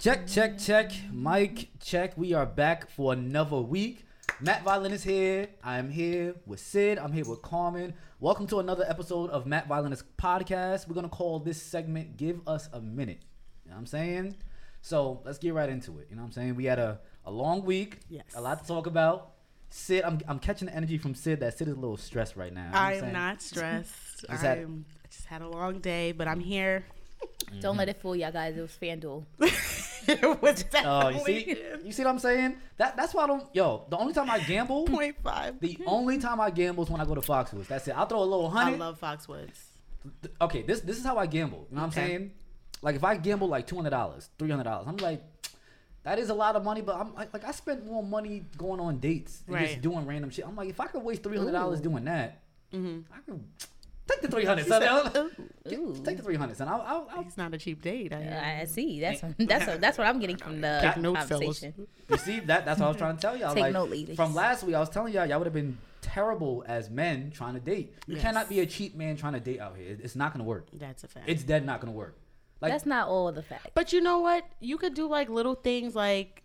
Check, check, check. Mike, check. We are back for another week. Matt Violin is here. I am here with Sid. I'm here with Carmen. Welcome to another episode of Matt Violinist podcast. We're gonna call this segment "Give Us a Minute." You know what I'm saying? So let's get right into it. You know what I'm saying? We had a, a long week. Yes. A lot to talk about. Sid, I'm, I'm catching the energy from Sid that Sid is a little stressed right now. You know I I'm saying? not stressed. Is that- I'm, I just had a long day, but I'm here. Don't let it fool y'all guys. It was FanDuel. it was Oh, you see, you see what I'm saying? That that's why I don't. Yo, the only time I gamble, point five. the only time I gamble is when I go to Foxwoods. That's it. I'll throw a little hundred. I love Foxwoods. Okay, this this is how I gamble. You know what I'm saying? Like if I gamble like two hundred dollars, three hundred dollars, I'm like, that is a lot of money. But I'm like, like I spent more money going on dates and just doing random shit. I'm like, if I could waste three hundred dollars doing that, Mhm. I could take the three hundred. She son. "Ooh." Ooh. Take the three hundred, and I'll, I'll, I'll It's not a cheap date. I, I see. That's that's that's what I'm getting from the Take notes, fellas. conversation. You see that? That's what I was trying to tell y'all. Take like, note, ladies. From last week, I was telling y'all y'all would have been terrible as men trying to date. You Yes. cannot be a cheap man trying to date out here. It's not gonna work. That's a fact. It's dead not gonna work. Like that's not all the fact. but you know what? You could do like little things like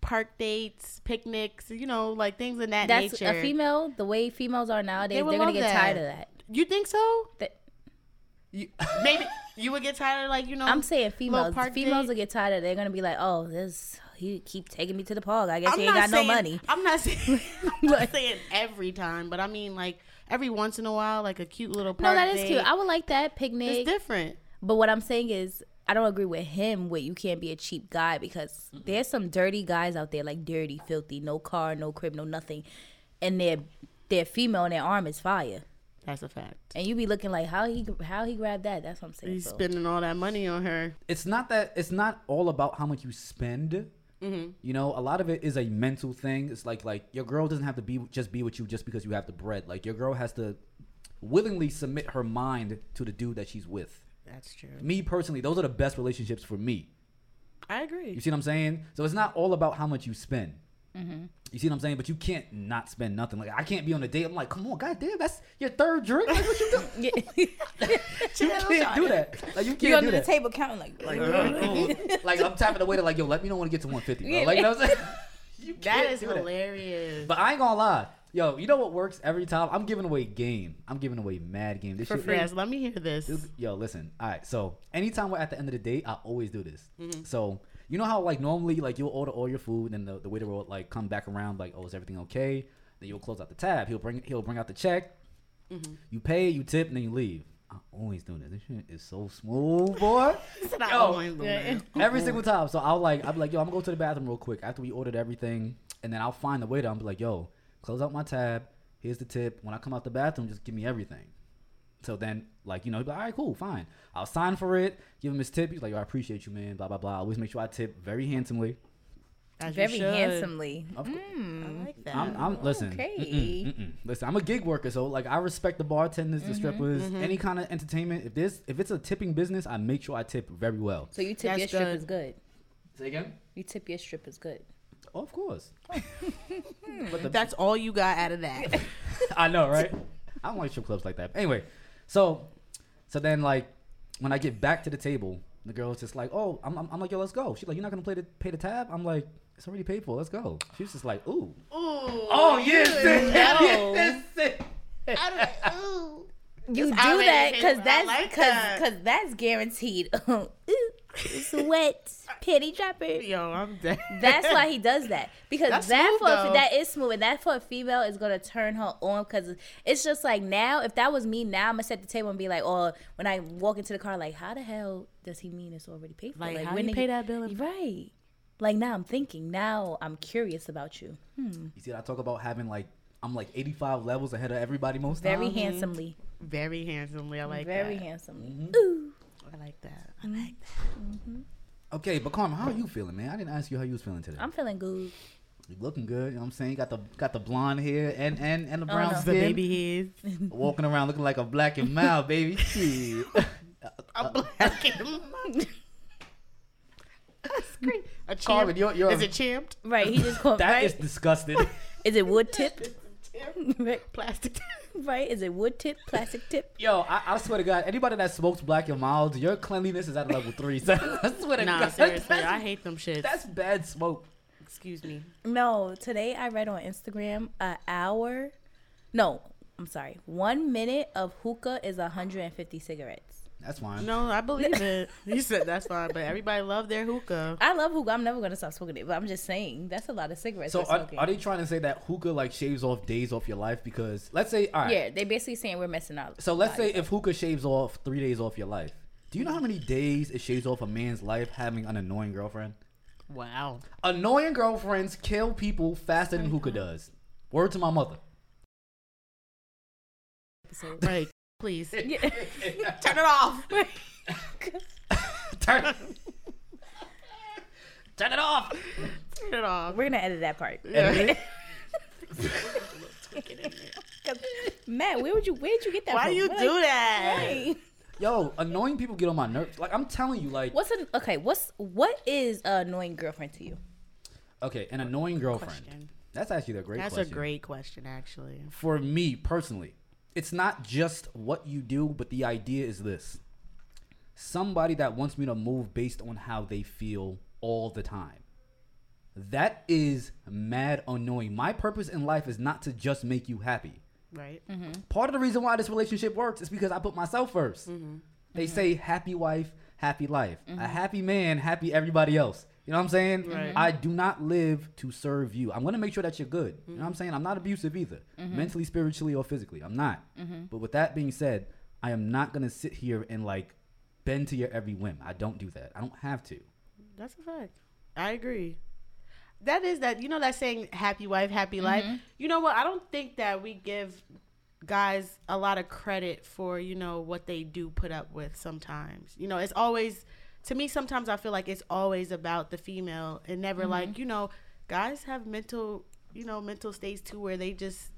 park dates, picnics. You know, like things in that That's nature. a female. The way females are nowadays, they they're gonna get that. tired of that. You think so? That- You, maybe you would get tired of like you know. I'm saying females. park Females date. will get tired of. it. They're gonna be like, oh, this he keep taking me to the park. I guess I'm he ain't got saying, no money. I'm not saying I'm not saying every time, but I mean like every once in a while, like a cute little Park No, that is date. cute. I would like that picnic. It's different. But what I'm saying is, I don't agree with him with you can't be a cheap guy because there's some dirty guys out there, like dirty, filthy, no car, no crib, no nothing, and their their female and their arm is fire, That's a fact. and you be looking like how he how he grabbed that. That's what I'm saying. He's So, spending all that money on her. it's not that it's not all about how much you spend. Mm-hmm. You know, a lot of it is a mental thing. It's like like your girl doesn't have to be just be with you just because you have the bread. Like your girl has to willingly submit her mind to the dude that she's with. That's true. Me personally, those are the best relationships for me. I agree. You see what I'm saying? So it's not all about how much you spend. Mm-hmm. You see what I'm saying? But you can't not spend nothing. Like I can't be on a date. I'm like, come on, goddamn, that's your third drink. Like what you do? Yeah. You can't do that. Like you you can't under do the that. table counting like, Like, uh, like I'm tapping the waiter. Like yo, let me know when it gets to 150. Bro. Like you know what I'm saying? You that can't is do hilarious. But I ain't gonna lie. Yo, you know what works every time? I'm giving away game. I'm giving away mad game. This For shit, free. let me hear this. this- Yo, listen. All right. So anytime we're at the end of the date, I always do this. Mm-hmm. So you know how like normally like you'll order all your food and the, the waiter will like come back around like, oh, is everything okay? Then you'll close out the tab. He'll bring he'll bring out the check. Mm-hmm. You pay, you tip, and then you leave. I'm always doing this. This shit is so smooth, boy. Said I Yo. always do that. Every single time. So I'll like I'll be like, yo, I'm gonna go to the bathroom real quick after we ordered everything, and then I'll find the waiter. I'm be like, yo, close out my tab. Here's the tip. When I come out the bathroom, just give me everything. So then, like, you know, he'd be like, all right, cool, fine. I'll sign for it, give him his tip. He's like, yo, I appreciate you, man, blah, blah, blah. I always make sure I tip very handsomely. As very handsomely. Of course. Mm, I like that. I'm, I'm listen. Okay. mm-mm, mm-mm. Listen, I'm a gig worker, so like I respect the bartenders, the mm-hmm, strippers, mm-hmm. any kind of entertainment. If this, if it's a tipping business, I make sure I tip very well. So you tip That's your strippers good. Say again? You tip your strippers good. Oh, of course. but hmm. the, That's all you got out of that. I know, right? I don't like strip clubs like that. Anyway, so so then like when I get back to the table, the girl's just like, "Oh, I'm, I'm, I'm like, yo, let's go." She's like, "You're not gonna play the pay the tab?" I'm like, "It's already paid for. Let's go." She's just like, "Ooh, Ooh. oh yes, No. yes, yes." Ooh. You It's do already that paid because for. I that's like because that. that's guaranteed. Ooh, it's wet, penny dropper. Yo, I'm dead. That's why he does that because That's that smooth, for though. that is smooth and that for a female is gonna turn her on because it's just like now if that was me now I'm gonna set the table and be like oh when I walk into the car like how the hell does he mean it's already paid for Like, how when you did pay he- that bill in- right like now I'm thinking now I'm curious about you hmm. You see, I talk about having like I'm like 85 levels ahead of everybody most very times. handsomely Very handsomely. I like very that. handsomely mm-hmm. Ooh. I like that. I mm-hmm. like that. Mm-hmm. Okay, but Carmen, how are you feeling, man? I didn't ask you how you was feeling today. I'm feeling good You looking good. You know what I'm saying? You got the got the blonde hair and and and the Oh, brown no. The baby heads. Walking around looking like a black and mild baby. Shit. A uh, black and That's great. A champ. Carmen, you're- you're- Is it champed? right he just called That right is disgusting. is it wood tip right? Plastic. right? Is it wood tip, plastic tip? Yo, I, I swear to God, anybody that smokes black and mild, your cleanliness is at level three. So I swear to nah, God, seriously, I hate them shits. that's bad smoke. Excuse me. No, today I read on Instagram an hour. No, I'm sorry. One minute of hookah is 150 cigarettes. That's fine. No, I believe it. You said that's fine, but everybody love their hookah. I love hookah. I'm never gonna stop smoking it, but I'm just saying that's a lot of cigarettes. So for are, smoking. are they trying to say that hookah like shaves off days off your life? Because let's say, all right. Yeah, they're basically saying we're messing up. So let's say if hookah shaves off three days off your life. Do you know how many days it shaves off a man's life having an annoying girlfriend? Wow. Annoying girlfriends kill people faster than oh hookah does. Word to my mother. Right. Please. Yeah. Turn it off. Turn, Turn it off. Turn it off. we're gonna edit that part. Yeah. 'Cause, Matt, where would you where did you get that Why from? you Like, do that? right. Yo, annoying people get on my nerves. Like I'm telling you, like What's an okay? What's what is an annoying girlfriend to you? okay, an annoying girlfriend. Question. That's actually a great That's question. a great question, actually. for me personally, it's not just what you do, but the idea is this. Somebody that wants me to move based on how they feel all the time. That is mad annoying. My purpose in life is not to just make you happy. Right. Mm-hmm. Part of the reason why this relationship works is because I put myself 1st mm-hmm. They mm-hmm. say happy wife, happy life. A happy man, happy everybody else. You know what I'm saying? Right. I do not live to serve you. I'm going to make sure that you're good. You know what I'm saying? I'm not abusive either, mm-hmm. mentally, spiritually, or physically. I'm not. Mm-hmm. But with that being said, I am not going to sit here and like bend to your every whim. I don't do that. I don't have to. That's a fact. I agree. That is that you know that saying happy wife, happy mm-hmm. life. You know what? I don't think that we give guys a lot of credit for, you know, what they do put up with sometimes. You know, it's always to me sometimes I feel like it's always about the female and never mm-hmm. like, you know, guys have mental, you know, mental states too where they just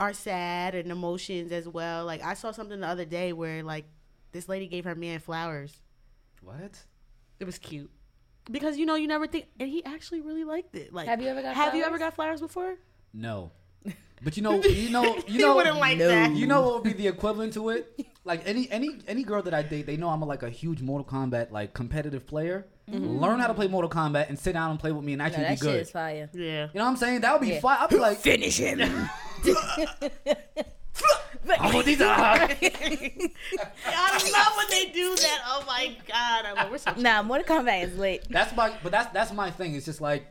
are sad and emotions as well. Like I saw something the other day where like this lady gave her man flowers. What? It was cute. Because you know you never think, and he actually really liked it. Like, Have you ever got Have you flowers? ever got flowers before? No. But you know, you know, you know, wouldn't like that. You know what would be the equivalent to it? Like any any any girl that I date, they know I'm a, like a huge Mortal Kombat like competitive player. Mm-hmm. Learn how to play Mortal Kombat and sit down and play with me and No, actually that be shit good. is fire. Yeah. You know what I'm saying? That would be Yeah. fun. I'd be like, Finish him. I'm with these. I love when they do that. Oh my god! I'm like, we're so nah, Mortal Kombat is lit. That's my, but that's that's my thing. It's just like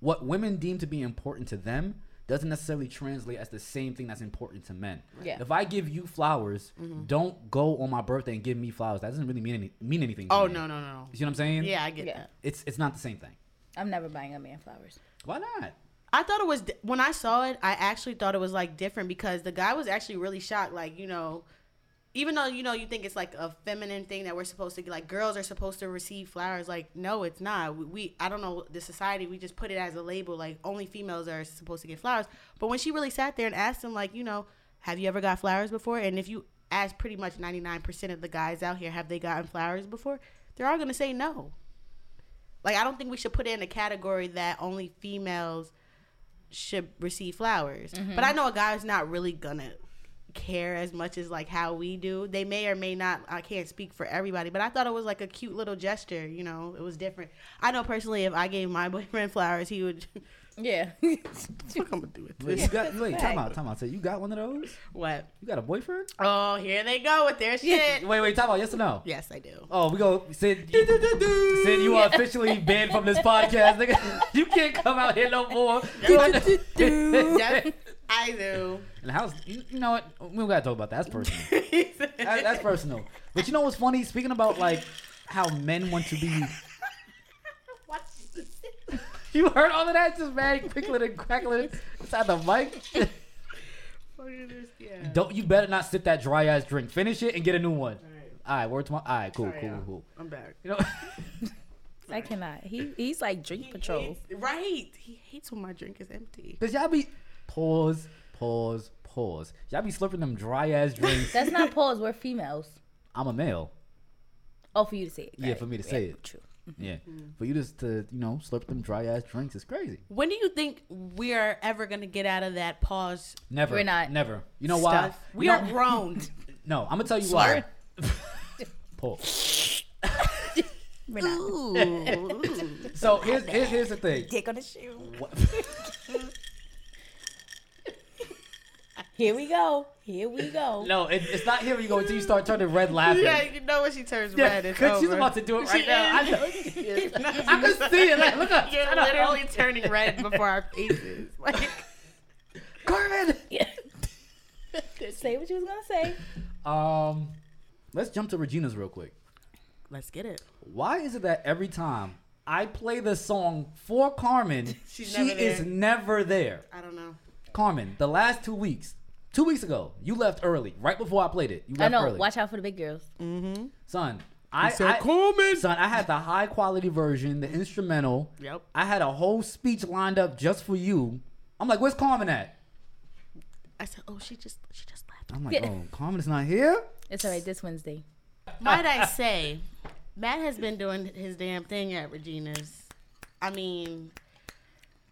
what women deem to be important to them doesn't necessarily translate as the same thing that's important to men. Yeah. If I give you flowers, mm-hmm. don't go on my birthday and give me flowers. That doesn't really mean any, mean anything. To Oh me. no no no. You see what I'm saying? Yeah, I get Yeah. that. It's it's not the same thing. I'm never buying a man flowers. Why not? I thought it was di- when I saw it. I actually thought it was like different because the guy was actually really shocked. Like you know, even though you know you think it's like a feminine thing that we're supposed to like girls are supposed to receive flowers. Like no, it's not. We, we I don't know the society. We just put it as a label. Like only females are supposed to get flowers. But when she really sat there and asked him, like you know, have you ever got flowers before? And if you ask pretty much ninety nine percent of the guys out here, have they gotten flowers before? They're all gonna say no. Like I don't think we should put it in a category that only females should receive flowers. Mm-hmm. But I know a guy's not really gonna care as much as like how we do. They may or may not. I can't speak for everybody, but I thought it was like a cute little gesture. You know, it was different. I know personally, if I gave my boyfriend flowers, he would. Yeah. what I'm gonna do with Wait, this? you got wait, time out, time out. So you got one of those? What? You got a boyfriend? Oh, here they go with their shit. Wait, wait, time out. Yes or no? Yes, I do. Oh, we go. Sid, you, Sid, you are officially banned from this podcast, nigga. You can't come out here no more. Yes, I do. And how's you, you know what? We don't gotta talk about that. That's personal. That- that's personal. But you know what's funny? Speaking about like how men want to be. Watch this. You heard all of that? Just mad crickling and crackling inside the mic. Yeah. Don't you better not sip that dry ass drink. Finish it and get a new one. Alright. All right, word to my. All right, cool, Sorry, cool, y'all. cool. I'm back. You know, I cannot. He he's like drink He patrol. hates- right. He hates when my drink is empty. cause y'all be pause, pause, pause. Y'all be slurping them dry ass drinks. That's not pause. We're females. I'm a male. Oh, for you to say it. Yeah, it. for me to say it. True. Mm-hmm. Yeah, mm-hmm. for you just to you know slurp them dry ass drinks is crazy. When do you think we are ever gonna get out of that pause? Never, We're not. Never. You know why? stuff? We You are know- grown. No, I'm gonna tell you why. Paul. We're not. Ooh. So here's, here's here's the thing. Dick on the shoe. What- Here we go. Here we go. No, it, it's not here. We go until you start turning red laughing. yeah, you know when she turns Yeah, red, it's 'cause over. she's about to do it right She now. I is. know. I can see it. Like, look up. You're Shut up. literally turning red before our faces. Like, Carmen. Yeah. say what you was gonna say. Um, let's jump to Regina's real quick. let's get it. Why is it that every time I play the song for Carmen, She's she never is never there? I don't know. Carmen, the last two weeks, two weeks ago, you left early. Right before I played it, you left I know. early. Watch out for the big girls. Mm-hmm. son. I, said, I "Carmen." son, I had the high quality version, the instrumental. Yep. I had a whole speech lined up just for you. I'm like, where's Carmen at? I said, oh, she just she just left. I'm like, Yeah. oh, Carmen's not here. It's alright. This Wednesday. Might I say, Matt has been doing his damn thing at Regina's. I mean,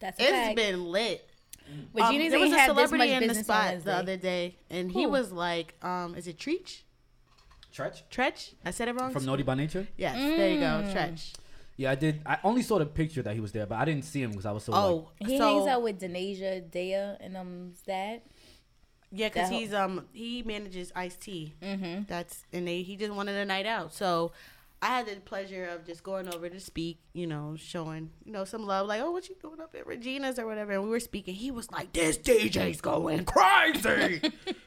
That's a it's fact. been lit. Regina's um, there was ain't a have this celebrity much in the spot the other day, and he Who? was like, um, "Is it Treach? Tretch Tretch? I said it wrong. from Naughty by Nature. Yes, there you go, Mm. Tretch. Yeah, I did. I only saw the picture that he was there, but I didn't see him because I was so. Oh, like, He so, hangs out with Denasia, Dea, and um that. yeah, because he's um he manages Ice T. Mm-hmm. That's and they he just wanted a night out, so. I had the pleasure of just going over to speak, you know, showing, you know, some love, like, oh, what you doing up at Regina's or whatever. And we were speaking. He was like, this DJ's going crazy.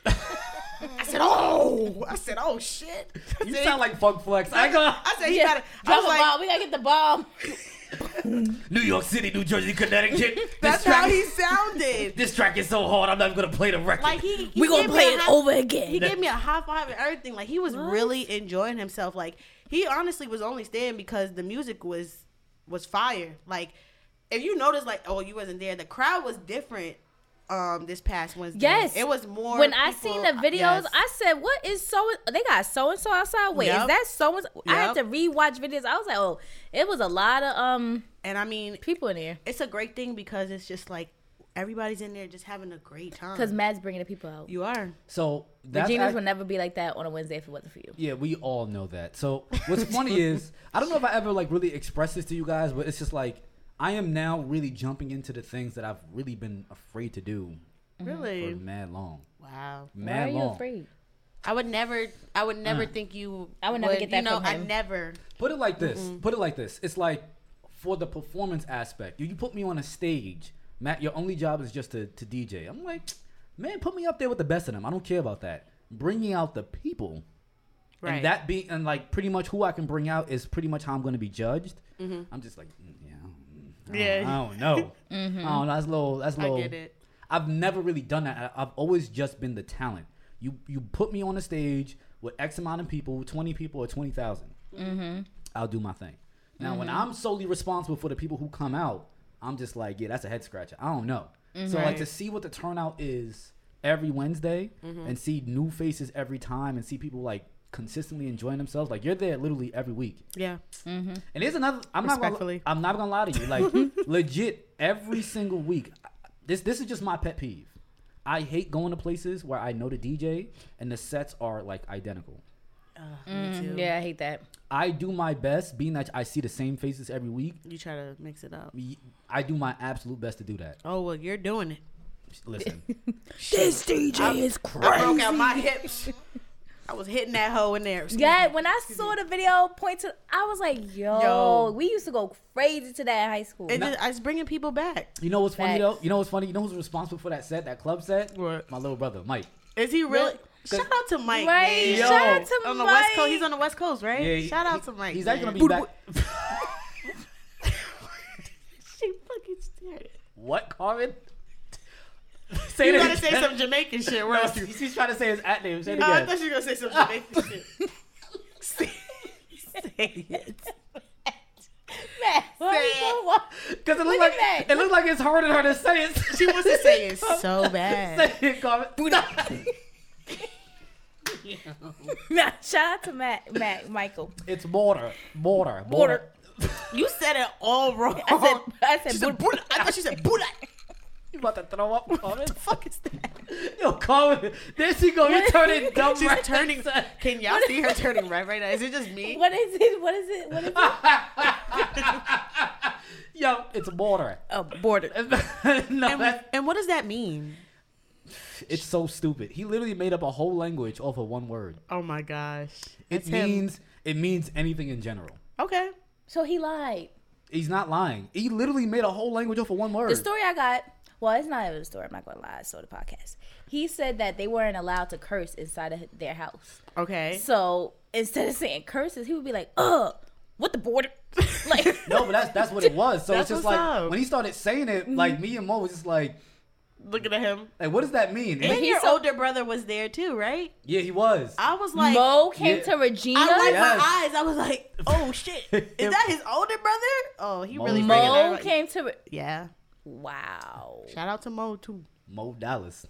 I said, oh, I said, oh shit. I you said, sound like Funk Flex. I go I said, he Yeah, gotta, I was a like, bomb. We gotta get the bomb. New York City, New Jersey, Connecticut. that's this how he sounded. this track is so hard. I'm not gonna play the record. Like he, he We gonna play it high- over again. He gave me a high five and everything. Like he was What? really enjoying himself. Like he honestly was only staying because the music was was fire. Like if you notice, like oh you wasn't there, the crowd was different. Um, this past Wednesday, Yes. it was more. When I seen the videos, yes. I said, "What is so?" They got so and so outside. Wait, is that so and? I had Yep. to rewatch videos. I was like, "Oh, it was a lot of um and I mean, people in there." it's a great thing because it's just like everybody's in there just having a great time. Because Matt's bringing the people out. you are. so that's Regina's act- would never be like that on a Wednesday if it wasn't for you. Yeah, we all know that. So what's funny is I don't know if I ever like really expressed this to you guys, but it's just like I am now really jumping into the things that I've really been afraid to do Really? for mad long. Wow. Why are Mad you long. afraid? I would never. I would never Uh. think you. I would never get that You know, from I never. Put it like this. Put it like this. It's like for the performance aspect. You, you put me on a stage, Matt. Your only job is just to, to DJ. I'm like, man, put me up there with the best of them. I don't care about that. Bringing out the people, Right. and that being and like pretty much who I can bring out is pretty much how I'm going to be judged. Mm-hmm. I'm just like, mm, yeah, I don't- Yeah. I don't know. I don't know. That's a little. That's a I little. get it. I've never really done that. I- I've always just been the talent. You you put me on a stage with X amount of people, twenty people or twenty I'll do my thing. Now, when I'm solely responsible for the people who come out, I'm just like, yeah, that's a head scratcher. I don't know. So like to see what the turnout is every Wednesday and see new faces every time and see people like consistently enjoying themselves. Like you're there literally every week. Yeah. Mm-hmm. And here's another. I'm not. Gonna, I'm not gonna lie to you. Like legit, every single week. This this is just my pet peeve. I hate going to places where I know the DJ and the sets are like identical. Uh, me too. Mm, Yeah, I hate that. I do my best, being that I see the same faces every week. You try to mix it up. I do my absolute best to do that. Oh well, you're doing it. Listen, This DJ is crazy. I broke out my hips. I was hitting that hoe in there. Excuse Yeah, me. when I saw the video point to, I was like, yo, Yo. we used to go crazy to that in high school. It just, it's bringing people back. you know what's funny though? You know what's funny? You know who's responsible for that set, that club set? What? My little brother, Mike. Is he really? Really? Shout out to Mike. Right. Yo. shout out to on the west coast. He's on the west coast, right? Yeah, he- Shout out he- to Mike. He's man. actually gonna be back. she fucking stared. what, Carmen? say You gotta say some Jamaican shit. Where No, else you? he's, he's trying to say his at name. Say it Oh, I thought you were gonna say some Jamaican shit. say, say it. Say you Because it Look looked like that. it looked like it's harder than her to say it. She wants to say it so bad. say it, Carmen. Nah, shout out to Matt, Matt, Michael. It's border, border, Border. border. You said it all wrong. I said, I said, she said Buddha. Buddha. I thought she said Buddha. You about to throw up, Carmen? What the fuck is that? Yo, Carmen, there she go. You're turning dumb She's right turning. inside. Can y'all see her turning red right now? Is it just me? What is it? What is it? What is it? Yo, it's a border. Oh, border. no, And, and what does that mean? It's so stupid. He literally made up a whole language off of one word. Oh my gosh. It It's him. means it means anything in general. Okay. So he lied. He's not lying. He literally made a whole language off of one word. The story I got, well, it's not even a story. I'm not gonna lie. I saw the podcast. He said that they weren't allowed to curse inside of their house. Okay. So instead of saying curses, he would be like, "Ugh, what the border?" like, no, but that's that's what it was. So That's it's just what's like up. when he started saying it, like me and Mo was just like, Looking at him. like, what does that mean? And he's your so- older brother was there too, right? yeah, he was. I was like, Mo came Yeah. to Regina. I wiped Yes. my eyes. I was like, oh shit. Is that his older brother? Oh, he Mo really Mo everybody- came to. Re- Yeah. wow, Shout out to Mo too. Mo Dallas.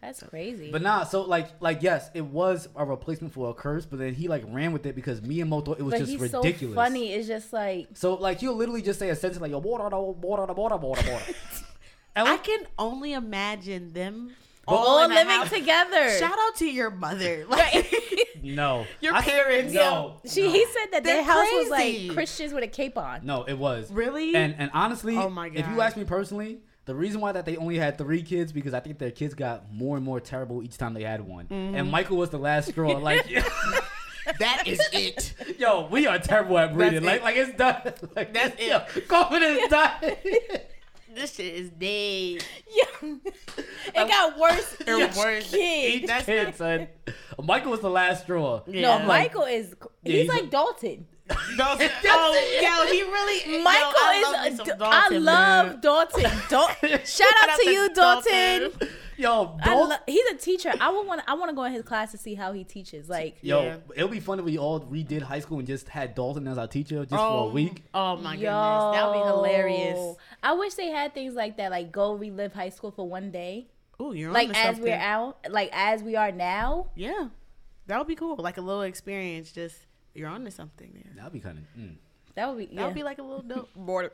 that's crazy. But nah, so like like yes, it was a replacement for a curse, but then he like ran with it because me and Mo thought it was But just he's ridiculous. so funny. It's just like So like he'll literally just say a sentence like yo water the water the water water water. and I can only imagine them all, all living house. together. Shout out to your mother. Like, no, Your I- parents. No, She, no. he said that their They're house was like Christians with a cape on. no, it was Really? And and honestly, Oh my if you ask me personally, the reason why that they only had three kids because I think their kids got more and more terrible each time they had one. Mm-hmm. And Michael was the last straw. Like, that is it. yo, we are terrible at breeding. That's Like, it. like it's done. Like, That's it. Yo, confidence died. This shit is dead. Yeah, it got worse. Or each worse. kid. Each That's- kid, son. Michael was the last straw. No, Yeah. Michael is. Yeah, he's, he's like a- Dalton. Dalton. oh, yo, he really. Michael yo, I is. love me a some d- Dalton, I love man. Dalton. Dal- shout out to you, Dalton. Yo, Dal- lo- he's a teacher. I would want. I want to go in his class to see how he teaches. Like, Yo, Yeah. it'll be fun if we all redid high school and just had Dalton as our teacher just oh, for a oh, week. Oh my yo, goodness, that would be hilarious. I wish they had things like that. Like, go relive high school for one day. Ooh, you're Like onto as we're out, like as we are now. Yeah, that would be cool. Like a little experience. Just you're onto something there. That'd be kind of. Mm. That would be. That would be like a little dope. Border.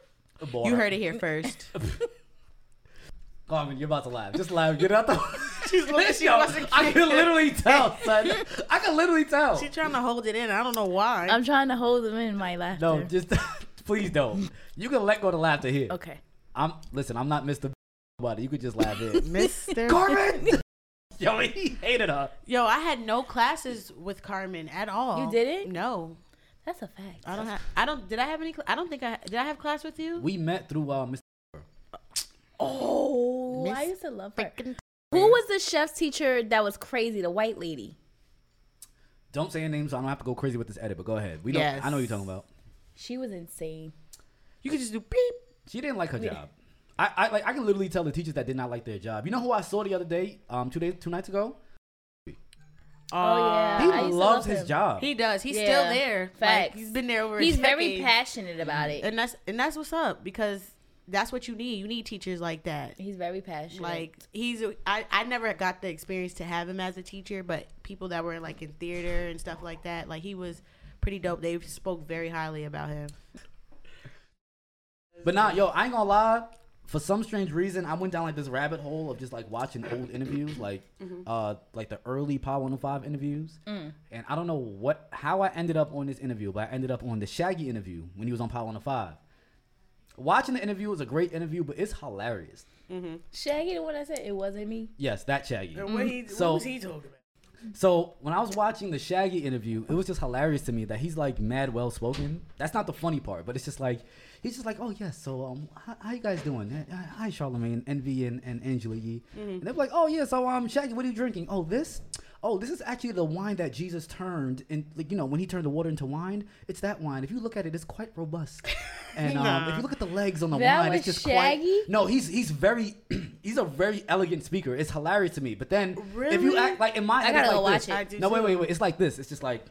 Boy. You heard it here first. Carmen, you're about to laugh. Just laugh. Get out the. She's looking- she Yo, I can literally tell, son. I can literally tell. She's trying to hold it in. I don't know why. I'm trying to hold them in my laughter. No, just please don't. You can let go of the laughter here. okay. I'm listen. I'm not Mr. Buddy. You could just laugh here. Mr. Carmen. Yo, he hated her. Yo, I had no classes with Carmen at all. You didn't? No, That's a fact. I don't have. I don't. Did I have any? Cl- I don't think I did. I have class with you. We met through uh, Mr. Oh, I used to love her. Who was the chef's teacher that was crazy? The white lady. Don't say her name, so I don't have to go crazy with this edit. But go ahead. We know. Yes. I know what you're talking about. She was insane. You could just do beep. She didn't like her job. I, I like. I can literally tell the teachers that did not like their job. You know who I saw the other day? Um, two days, two nights ago. Oh, yeah. He used to loves love his him. job. He does. He's Yeah. still there. Like, he's been there over. a He's very decade. passionate about it. and that's and that's what's up because that's what you need. You need teachers like that. He's very passionate. Like he's, I, I never got the experience to have him as a teacher, but people that were like in theater and stuff like that, like he was pretty dope. They spoke very highly about him. But nah, yo, I ain't gonna lie. For some strange reason, I went down like this rabbit hole of just like watching old interviews, like mm-hmm. uh like the early Power 105 interviews. Mm. And I don't know what how I ended up on this interview, but I ended up on the Shaggy interview when he was on Power 105. Watching the interview was a great interview, but it's hilarious. Mm-hmm. Shaggy, the one I said it wasn't me. Yes, that Shaggy. what, he, So- was he talking about? So when I was watching the Shaggy interview, it was just hilarious to me that he's like mad well spoken. That's not the funny part, but it's just like he's just like, oh yes, so um, how, how you guys doing? Hi, Charlemagne, Envy, and, and Angela Yee. And they're like, oh yeah, so um, Shaggy, what are you drinking? Oh this, oh this is actually the wine that Jesus turned in, like you know when he turned the water into wine. It's that wine. If you look at it, it's quite robust. And um, if you look at the legs on the That wine, it's just Shaggy? quite. No, he's he's very he's a very elegant speaker. It's hilarious to me. But then if you act like in my I head, it's gotta go like watch this. it. I No, wait, wait, wait. It's like this. It's just like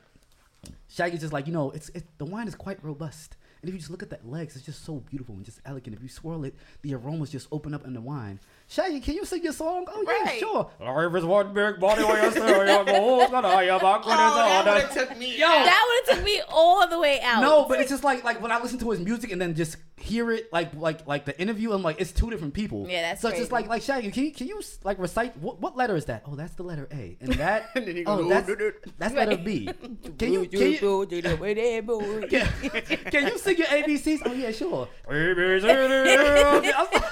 Shaggy's just like you know, it's it, the wine is quite robust. And if you just look at that legs, it's just so beautiful and just elegant. If you swirl it, the aromas just open up in the wine. Shaggy, can you sing your song? Oh yeah, Right. sure. Life is one big body where you say you go, who's gonna have back when it's all that done. would've took me. Yo. That would have took me all the way out. No, but it's just like like when I listen to his music and then just hear it like like like the interview. I'm like, it's two different people. Yeah, that's so it's just like like Shaggy. Can you can you like recite what what letter is that? Oh, that's the letter A, and that And then he goes, oh that's that's letter B. Can you can you can, can you sing your ABCs? Oh yeah, sure. ABCs.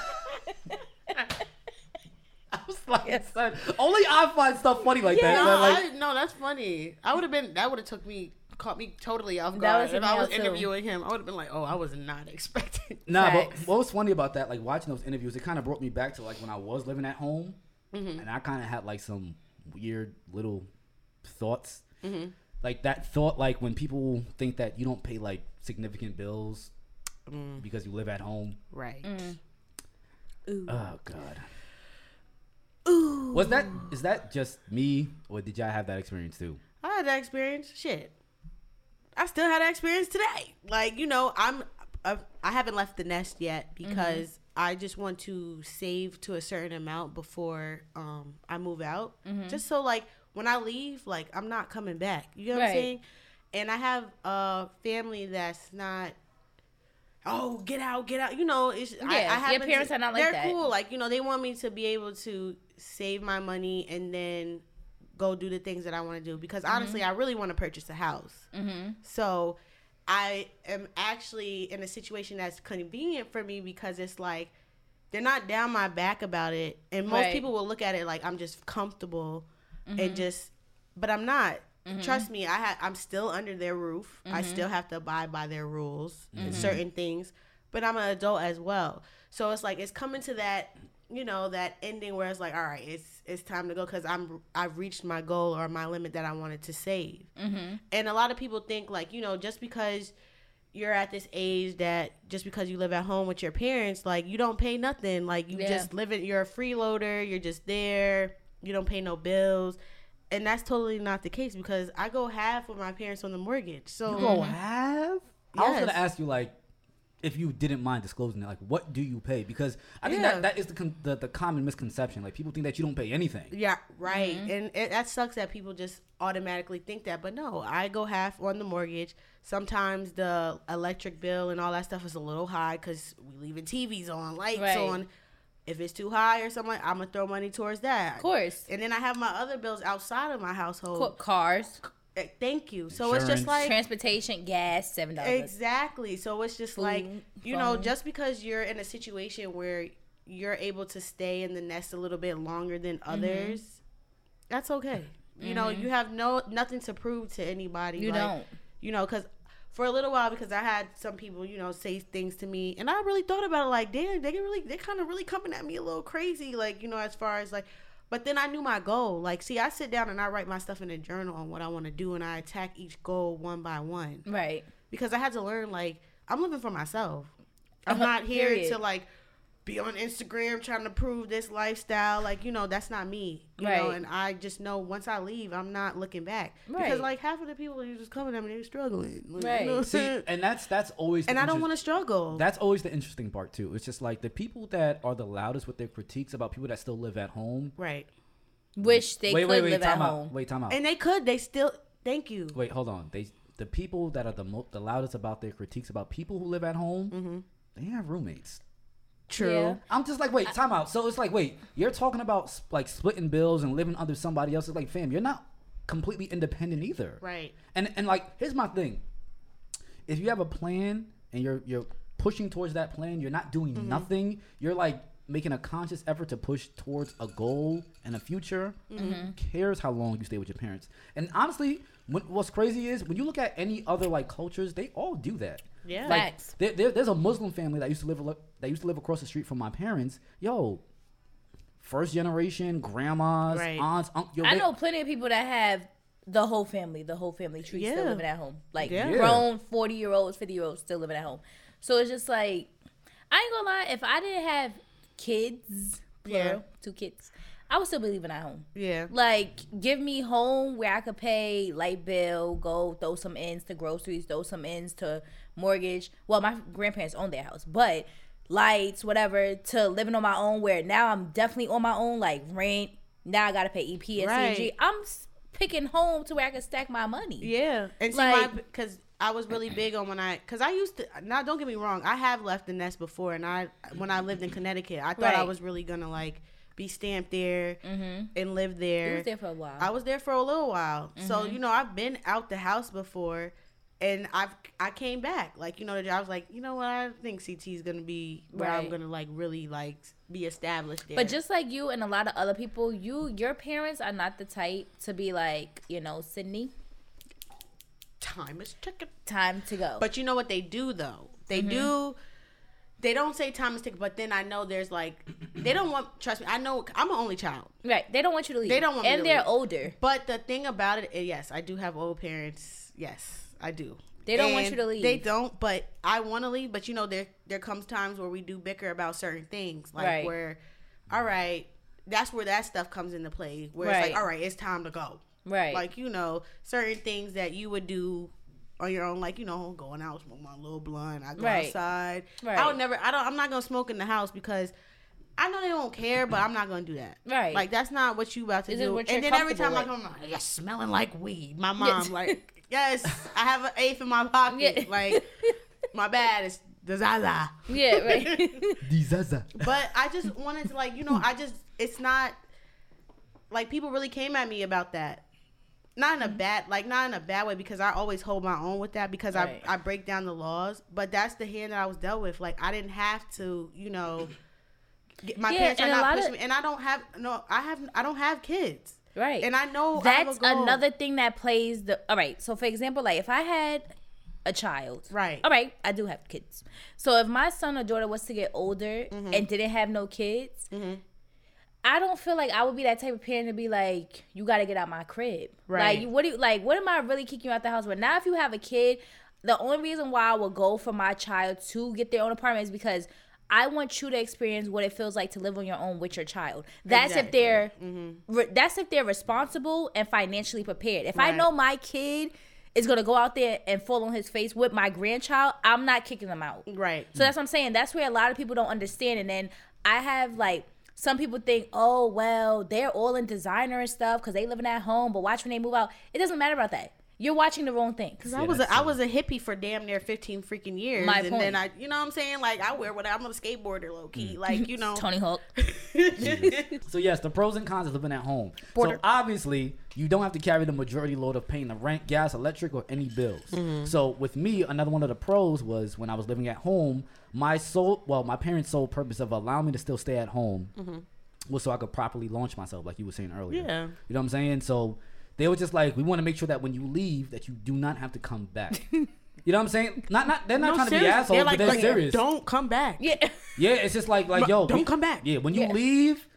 I was like, son, only I find stuff funny like that. No, like, I, no, that's funny. I would have been. That would have took me, caught me totally off guard. would've If I was too. interviewing him, I would have been like, "Oh, I was not expecting." Nah, but Facts. what was funny about that, like watching those interviews, it kind of brought me back to like when I was living at home, Mm-hmm. and I kind of had like some weird little thoughts, Mm-hmm. like that thought, like when people think that you don't pay like significant bills Mm. because you live at home. Right. Ooh. Oh God, Ooh. was that is that just me, or did y'all have that experience too? I had that experience. Shit. I still had that experience today. Like, you know, I'm I, I haven't left the nest yet mm-hmm. because I just want to save to a certain amount before um I move out. Mm-hmm. Just so like when I leave, like I'm not coming back. You know what I'm saying? And I have a family that's not Oh, get out, get out. You know, it's I, I Yeah, your happen to- parents are not like they're that. cool. Like, you know, they want me to be able to save my money and then go do the things that I want to do because honestly, I really want to purchase a house. Mm-hmm. So I am actually in a situation that's convenient for me because it's like they're not down my back about it, and most Right. people will look at it like I'm just comfortable Mm-hmm. and just, but I'm not. Trust me, I ha- I'm still under their roof. I Mm-hmm. still have to abide by their rules and certain things, but I'm an adult as well. So it's like it's coming to that, you know, that ending where it's like, all right, it's it's time to go because I'm I've reached my goal or my limit that I wanted to save. Mm-hmm. And a lot of people think like, you know, just because you're at this age that just because you live at home with your parents, like you don't pay nothing. Like you Yeah. just live it you're a freeloader, you're just there, you don't pay no bills. And that's totally not the case because I go half with my parents on the mortgage. So You go have? I was gonna ask you like. If you didn't mind disclosing it, like what do you pay? Because I think Yeah. that, that is the, con- the the common misconception. Like people think that you don't pay anything. Yeah, right. Mm-hmm. And it, that sucks that people just automatically think that. But no, I go half on the mortgage. Sometimes the electric bill and all that stuff is a little high because we leaving TVs on, lights Right. on. If it's too high or something, I'm gonna throw money towards that. Of course. And then I have my other bills outside of my household. Co- Cars, Thank you. So it's just like transportation, gas, seven dollars. Exactly. So it's just Food, like, you know, just because you're in a situation where you're able to stay in the nest a little bit longer than Mm-hmm. others, that's okay. You know, you have no nothing to prove to anybody. You like, don't. You know, because for a little while, because I had some people, you know, say things to me, and I really thought about it. Like, damn, they really, they kind of really coming at me a little crazy. Like, you know, as far as like. But then I knew my goal. Like, see, I sit down and I write my stuff in a journal on what I want to do, and I attack each goal one by one Right. because I had to learn like I'm living for myself. I'm Uh-huh, not here to like be on Instagram trying to prove this lifestyle. Like you know, that's not me. You know, Right. and I just know once I leave, I'm not looking back Right. because like half of the people you just coming at me, they're struggling. Like, Right. You know? See, and that's that's always. and the I don't want to struggle. That's always the interesting part too. It's just like the people that are the loudest with their critiques about people that still live at home. right. Wish they wait, could wait, wait, live at out. home. Wait, time out. And they could. They still. Thank you. Wait, hold on. They the people that are the mo- the loudest about their critiques about people who live at home. Mm-hmm. They have roommates. True. Yeah. I'm just like, wait, time out. So it's like, wait, you're talking about s- like splitting bills and living under somebody else. It's like, fam, you're not completely independent either. Right. And and like, here's my thing. If you have a plan and you're you're pushing towards that plan, you're not doing Mm-hmm. nothing. You're like making a conscious effort to push towards a goal and a future. Mm-hmm. Who cares how long you stay with your parents? And honestly, what, what's crazy is when you look at any other like cultures, they all do that. Yeah. Like, there, there- there's a Muslim family that used to live a- that used to live across the street from my parents. Yo, first generation grandmas, Right. aunts, uncles. I know plenty of people that have the whole family, the whole family tree still living at home. Like Yeah. Yeah. grown forty year olds, fifty year olds still living at home. So it's just like I ain't gonna lie, if I didn't have kids, plural, Yeah. two kids, I would still be living at home. Yeah. Like, give me home where I could pay light bill, go throw some ends to groceries, throw some ends to mortgage. Well, my grandparents own their house, but lights, whatever, to living on my own. Where now I'm definitely on my own, like rent. Now I gotta pay EP and Right. I'm picking home to where I can stack my money. Yeah, and see, Like- my because I was really big on when I because I used to. Now, don't get me wrong, I have left the nest before, and I when I lived in Connecticut, I thought I was really gonna like be stamped there mm-hmm. and live there. You was there for a while. I was there for a little while, so mm-hmm. you know I've been out the house before, and I've I came back like you know I was like you know what I think CT is gonna be where I'm gonna like really like be established there. But just like you and a lot of other people, you your parents are not the type to be like, you know, Sydney, time is ticking. time to go. But you know what they do though? They Mm-hmm. do. They don't say time is ticking, but then I know there's like they don't want. Trust me, I know I'm an only child. right, they don't want you to leave. They don't want and they're leave. older. But the thing about it, is, yes, I do have old parents. Yes, I do. They don't want you to leave. They don't, but I want to leave. But you know, there there comes times where we do bicker about certain things, like Right. where, all right, that's where that stuff comes into play. Where it's like, all right, it's time to go. Right. Like you know, certain things that you would do on your own, like you know, going out smoke my little blunt. I go Right. outside. Right. I would never. I don't. I'm not gonna smoke in the house because. I know they don't care, but I'm not gonna do that. Right. Like that's not what you about to is do. what and then every time I comfortable come, like, you're smelling like weed. My mom, like, yes, I have an eighth in my pocket. Yeah. Like, my bad. It's the Zaza. yeah, right. Dizaza. But I just wanted to, like, you know, I just, it's not, like, people really came at me about that. Not in a bad, like, not in a bad way because I always hold my own with that because Right. I, I break down the laws. But that's the hand that I was dealt with. Like, I didn't have to, you know, get, my Yeah, parents are not pushing of- me. And I don't have, no, I have, I don't have kids. Right. And I know I that's goal. another thing that plays the all right so for example like if i had a child Right. all right i do have kids so if my son or daughter was to get older Mm-hmm. and didn't have no kids i don't feel like i would be that type of parent to be like you got to get out my crib Right. like you- what do you like what am i really kicking you out the house but now if you have a kid the only reason why i would go for my child to get their own apartment is because I want you to experience what it feels like to live on your own with your child. That's if they're mm-hmm. re- that's if they're responsible and financially prepared. If I know my kid is gonna go out there and fall on his face with my grandchild, I'm not kicking them out. Right. So that's what I'm saying. That's where a lot of people don't understand. And then I have like some people think, oh well, they're all in designer and stuff because they living at home, but watch when they move out. It doesn't matter about that. You're watching the wrong thing. Cause I was a, I was a hippie for damn near fifteen freaking years, My and point. then I, you know, what I'm saying, like I wear what I'm a skateboarder, low key, like you know, Tony Hawk. So yes, the pros and cons of living at home. Border. So obviously, you don't have to carry the majority load of paying the rent, gas, electric, or any bills. Mm-hmm. So with me, another one of the pros was when I was living at home. My sole, well, my parents' sole purpose of allowing me to still stay at home was so I could properly launch myself, like you were saying earlier. Mm-hmm. Yeah. You know what I'm saying? So they were just like, we want to make sure that when you leave, that you do not have to come back. you know what I'm saying? Not, not. They're not No, trying to be seriously. assholes, They're but like, they're like, serious. Don't come back. Yeah. Yeah, it's just like like yo, Don't you- come back. Yeah, when you Yeah. leave,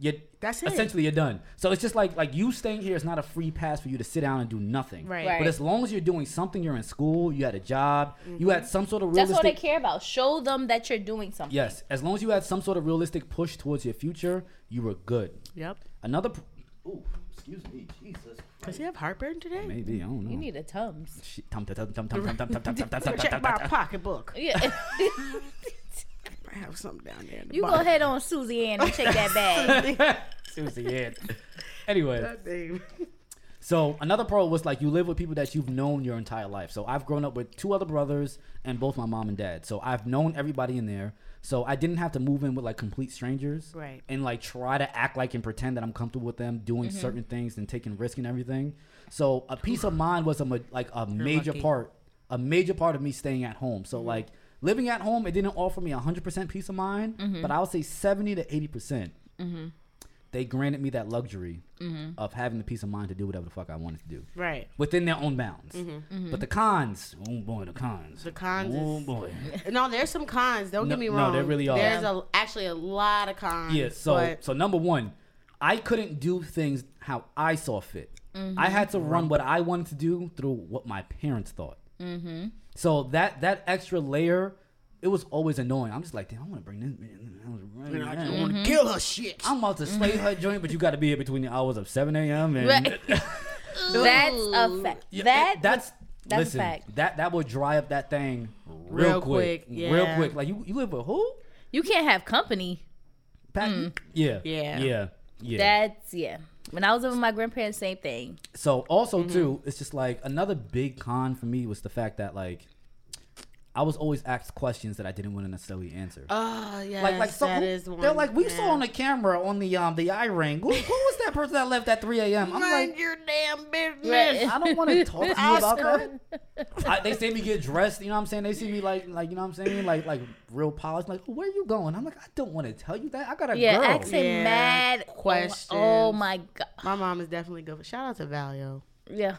you That's it. essentially you're done. So it's just like like you staying here is not a free pass for you to sit down and do nothing. Right. Right. But as long as you're doing something, you're in school, you had a job, you mm-hmm. had some sort of realistic. That's realistic. all they care about. Show them that you're doing something. Yes, as long as you had some sort of realistic push towards your future, you were good. Yep. Another. Pr- Ooh, excuse me, Jesus. Does he have heartburn today? Maybe I don't know. You need a Tums. Shit, tum, tum, tum, tum, tum, tum, tum, tum, tum, tum, tum, tum, Check tum, my tum. pocketbook. Yeah. I have something down there. In the you go bottom. ahead on Susie Ann and check that bag. Seriously, yeah. Anyway, God damn. So another pro was like you live with people that you've known your entire life. So I've grown up with two other brothers and both my mom and dad. So I've known everybody in there. So I didn't have to move in with like complete strangers, Right. And like try to act like and pretend that I'm comfortable with them doing Mm-hmm. certain things and taking risk and everything. So a peace of mind was a ma- like a major lucky. part, a major part of me staying at home. Mm-hmm. So like living at home, it didn't offer me 100% peace of mind, Mm-hmm. but I would say 70 to 80 percent they granted me that luxury Mm-hmm. of having the peace of mind to do whatever the fuck I wanted to do Right. within their own bounds. Mm-hmm. But the cons, oh boy, the cons. The cons oh boy. No, there's some cons. Don't No- get me wrong. no, there really are. There's a, actually a lot of cons. Yeah. So but so number one, I couldn't do things how I saw fit. Mm-hmm. I had to run what I wanted to do through what my parents thought. Mm-hmm. So that that extra layer, it was always annoying. I'm just like, damn, I want to bring this. I was running I just around. want to kill her shit. I'm about to slay her joint, but you got to be here between the hours of 7 a.m. and Right. That's a fact. Yeah, that it- that's That's a fact. that that will dry up that thing real, Real quick, quick, real quick. Like you, you live with who? You can't have company. Pat? Yeah, Yeah. yeah, yeah. That's yeah. When I was living with my grandparents, same thing. So also Mm-hmm. too, it's just like another big con for me was the fact that like I was always asked questions that I didn't want to necessarily answer. Oh yeah, like like so that who- is one. they're like we yeah. saw on the camera on the um the eye ring. Who, who was that person that left at 3 a.m.? I'm Mind like your damn business. Right. I don't want to talk to you about Oscar. that. I, they see me get dressed, you know what I'm saying? They see me like like you know what I'm saying? Like like real polished. Like where are you going? I'm like I don't want to tell you that. I got a Yeah, girl. asking Yeah, mad questions. Oh, my god. My mom is definitely good. Shout out to Valio. Yeah.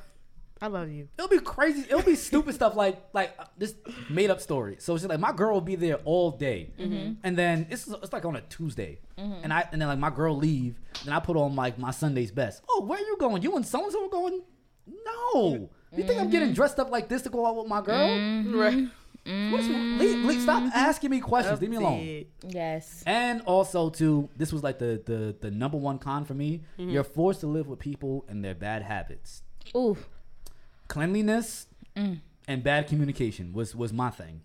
I love you. It'll be crazy. It'll be stupid stuff like like uh, this made up story. So it's just like my girl will be there all day, Mm-hmm. and then it's it's like on a Tuesday, and I and then like my girl leave, then I put on like my Sunday's best. Oh, where are you going? You and so and so are going? No, you think I'm Mm-hmm. getting dressed up like this to go out with my girl? Right. What's, leave, leave, stop asking me questions. Leave me alone. Yes. And also too, this was like the the the number one con for me. Mm-hmm. You're forced to live with people and their bad habits Ooh. Cleanliness Mm. and bad communication was was my thing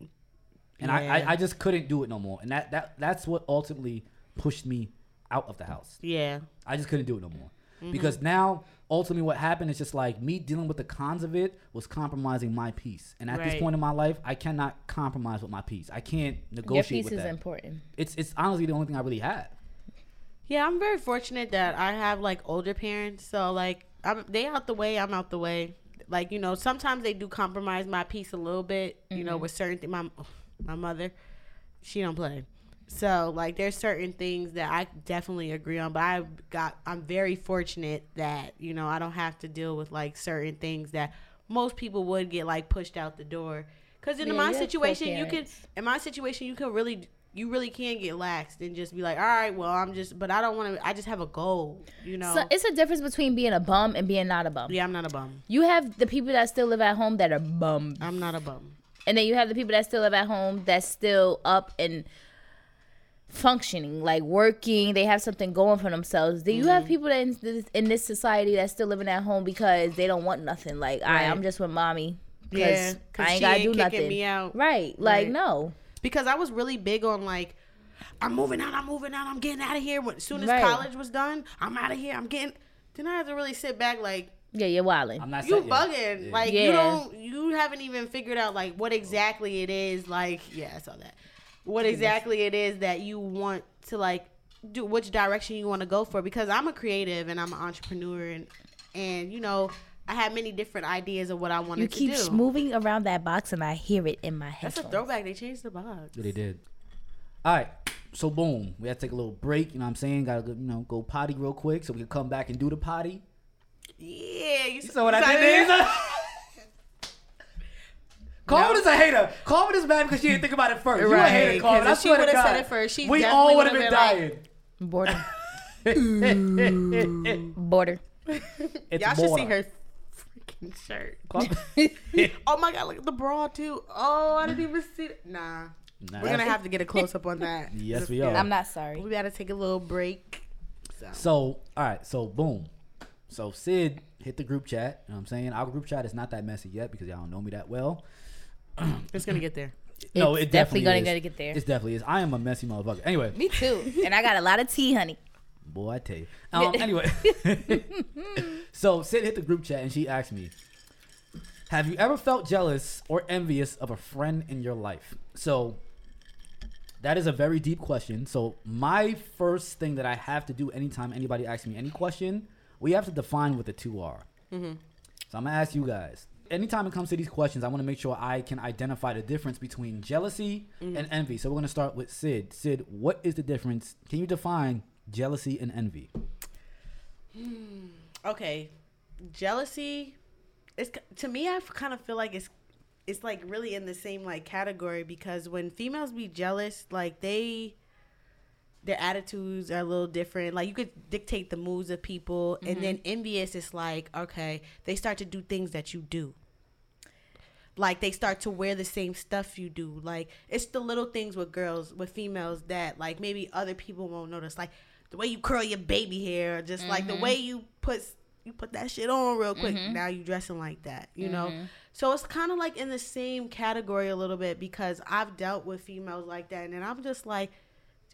and I, Yeah. I i just couldn't do it no more and that that that's what ultimately pushed me out of the house Yeah. i just couldn't do it no more Mm-hmm. because now ultimately what happened is just like me dealing with the cons of it was compromising my peace and at this point in my life i cannot compromise with my peace i can't Your negotiate piece with is that important. it's it's honestly the only thing i really have Yeah, I'm very fortunate that I have like older parents. So like I'm they out the way, I'm out the way. Like, you know, sometimes they do compromise my peace a little bit, you know, with certain things. My my mother, she don't play. So like there's certain things that I definitely agree on, but I got I'm very fortunate that, you know, I don't have to deal with like certain things that most people would get like pushed out the door. Cause in Yeah, my situation, you could co-parents. in my situation, you can really, you really can get laxed and just be like, all right, well, I'm just, but I don't want to. I just have a goal, you know. So it's a difference between being a bum and being not a bum. yeah, I'm not a bum. You have the people that still live at home that are bums. I'm not a bum. And then you have the people that still live at home that's still up and functioning, like working. They have something going for themselves. Then you Mm-hmm. have people that in this, in this society that's still living at home because they don't want nothing. Like, all right, Right. I'm just with mommy. Cause Yeah, 'cause I ain't she gotta ain't do nothing. me out. Right. Like, Right. no. Because I was really big on like, I'm moving out. I'm moving out. I'm getting out of here. When, as soon as Right. college was done, I'm out of here. I'm getting. Then I had to really sit back, like, Yeah, you're wilding. i'm not you set bugging. Yeah. Like Yeah. you don't. You haven't even figured out like what exactly it is. Like, yeah, I saw that. What exactly it is that you want to like do which direction you want to go for because I'm a creative and I'm an entrepreneur and and you know I have many different ideas of what I wanted to do. You keep moving around that box and I hear it in my head. That's a throwback. They changed the box. Yeah, they did. All right. So boom, we had to take a little break. You know what I'm saying? Got to you know go potty real quick so we can come back and do the potty. Yeah, you saw what I saw did that? is. Carmen is a hater. Carmen is mad because she didn't think about it first. You a Right, hater, Carmen. 'cause I if she would've said it first, she we all would have would've been been like- dying. Border. Border. It's Y'all should see her freaking shirt. Oh my god, look at the bra too. Oh, I didn't even see it. Nah. Nah, We're gonna have to get a close up on that. Yes, we are. I'm not sorry. We gotta take a little break. So, So, all right. So, boom. So, Sid hit the group chat. You know what I'm saying? Our group chat is not that messy yet because y'all don't know me that well. it's gonna get there. no, It's it definitely definitely, gonna is. gotta get there. It definitely is. I am a messy motherfucker. Anyway, Me too. And I got a lot of tea, honey. Boy, I tell you. Um, anyway, so Sid hit the group chat and she asked me, "Have you ever felt jealous or envious of a friend in your life?" So that is a very deep question. So my first thing that I have to do anytime anybody asks me any question, we have to define what the two are. So I'm gonna ask you guys. Anytime it comes to these questions, I want to make sure I can identify the difference between jealousy and envy. So we're gonna start with Sid. Sid, what is the difference? Can you define jealousy and envy? Hmm. Okay, jealousy. It's to me. I kind of feel like it's it's like really in the same like category because when females be jealous, like they their attitudes are a little different. Like you could dictate the moods of people, and mm-hmm. then envious is like okay, they start to do things that you do. Like they start to wear the same stuff you do. Like it's the little things with girls, with females that like maybe other people won't notice. Like the way you curl your baby hair, just like the mm-hmm. way you put you put that shit on real quick. Mm-hmm. Now you dressing like that, you know. Mm-hmm. So it's kind of like in the same category a little bit because I've dealt with females like that, and then I'm just like,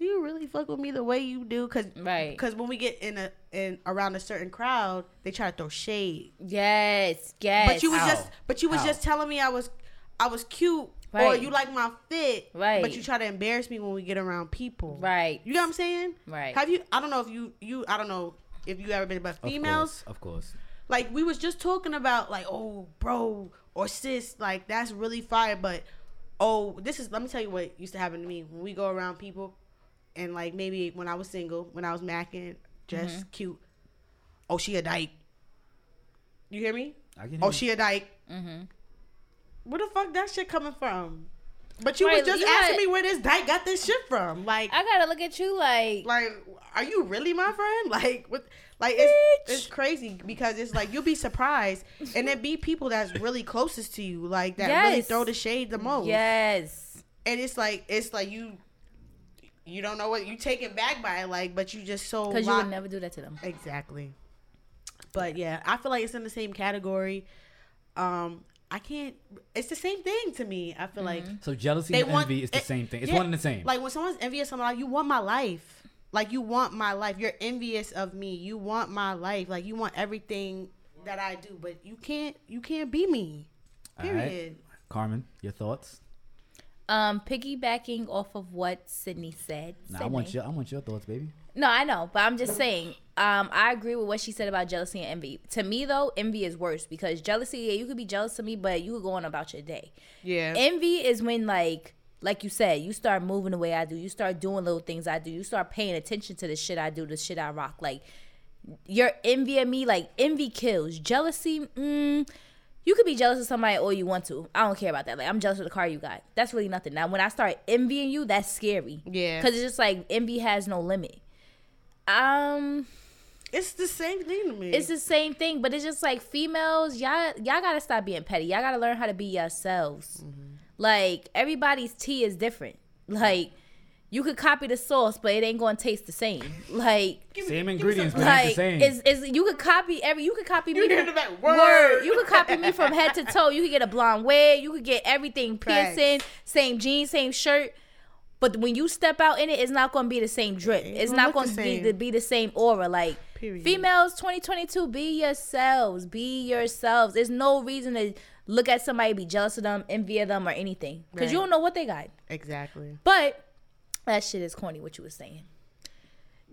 do you really fuck with me the way you do? Because Right. because when we get in a in around a certain crowd, they try to throw shade. Yes, yes. But you was How? just but you was How? just telling me I was I was cute. Or you like my fit, Right. But you try to embarrass me when we get around people, Right. You know what I'm saying? Right. Have you? I don't know if you you I don't know if you ever been, but Of females, course, of course. like we was just talking about like oh bro or sis like that's really fire but oh this is let me tell you what used to happen to me when we go around people and like maybe when i was single when i was macking just Mm-hmm. cute oh she a dyke you hear me I can oh hear she a dyke Mm-hmm. Where the fuck that shit coming from? But you Right, was just you asking got- me where this dyke got this shit from. Like I gotta look at you like, like are you really my friend? Like what like it's, Bitch. it's crazy because it's like you'll be surprised. And there be people that's really closest to you like that really throw the shade the most. Yes, and it's like it's like you you don't know what you take it back by like but you just so because you would never do that to them. exactly. But yeah i feel like it's in the same category. Um i can't it's the same thing to me i feel like So jealousy and want- envy is the it- same thing. It's yeah, one and the same. Like when someone's envious of something, like you want my life. Like you want my life. You're envious of me. You want my life. Like you want everything that I do, but you can't. You can't be me. All right. Period. Carmen, your thoughts? Um, piggybacking off of what Sydney said. Nah, I want your I want your thoughts, baby. No, I know, but I'm just saying. Um, I agree with what she said about jealousy and envy. To me, though, envy is worse because jealousy, yeah, you could be jealous of me, but you could go on about your day. Yeah. Envy is when, like, like you said, you start moving the way I do. You start doing little things I do. You start paying attention to the shit I do, the shit I rock. Like, your envy of me, like, envy kills. Jealousy, mm, you could be jealous of somebody all you want to. I don't care about that. Like, I'm jealous of the car you got. That's really nothing. Now, when I start envying you, that's scary. Yeah. Because it's just like envy has no limit. Um, it's the same thing to me. it's the same thing, but it's just like females, y'all y'all gotta stop being petty. Y'all gotta learn how to be yourselves. Mm-hmm. Like everybody's tea is different. Like you could copy the sauce, but it ain't gonna taste the same. Like Same ingredients, but ain't the same. is is you could copy every you could copy me You hear from, the back, word. You could copy me from head to toe. You could get a blonde wig. You could get everything Facts. piercing, same jeans, same shirt. But when you step out in it, it's not gonna be the same drip. It's not gonna be the, be the same aura. Like Period. females, 2022, be yourselves. Be yourselves. There's no reason to look at somebody, be jealous of them, envy of them, or anything, because you don't know what they got. exactly. But that shit is corny. What you was saying.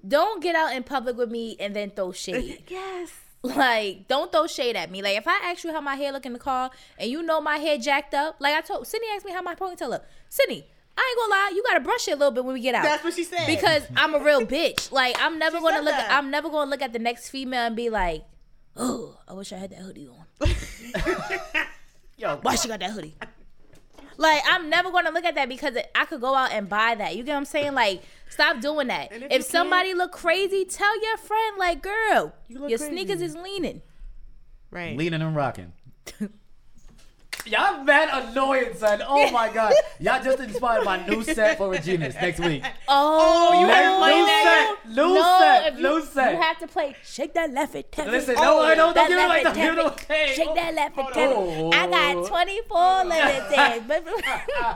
Don't get out in public with me and then throw shade. Yes. Like, don't throw shade at me. Like, if I ask you how my hair look in the car and you know my hair jacked up, like I told Sydney asked me how my ponytail look. Sydney, I ain't gonna lie, you gotta brush it a little bit when we get out. That's what she said. Because I'm a real bitch. Like, I'm never She gonna look. At, I'm never gonna look at the next female and be like, oh, I wish I had that hoodie on. Yo, Why she got that hoodie? Like, I'm never gonna look at that because I could go out and buy that. You get what I'm saying? Like, stop doing that. And If, if you somebody look crazy, tell your friend, like, girl, You your crazy. sneakers is leaning. right. leaning and rocking. Y'all mad annoying, son. Oh my god. Y'all just inspired my new set for Regina's next week. Oh, you Next gotta play new that? set. New no, set. if you, set. You have to play shake that left and tap it. Listen, Oh, no, I don't, that don't give it like left the and tap beautiful it. thing. Shake that left and Hold tap on. I got 24 limits there. Hold on,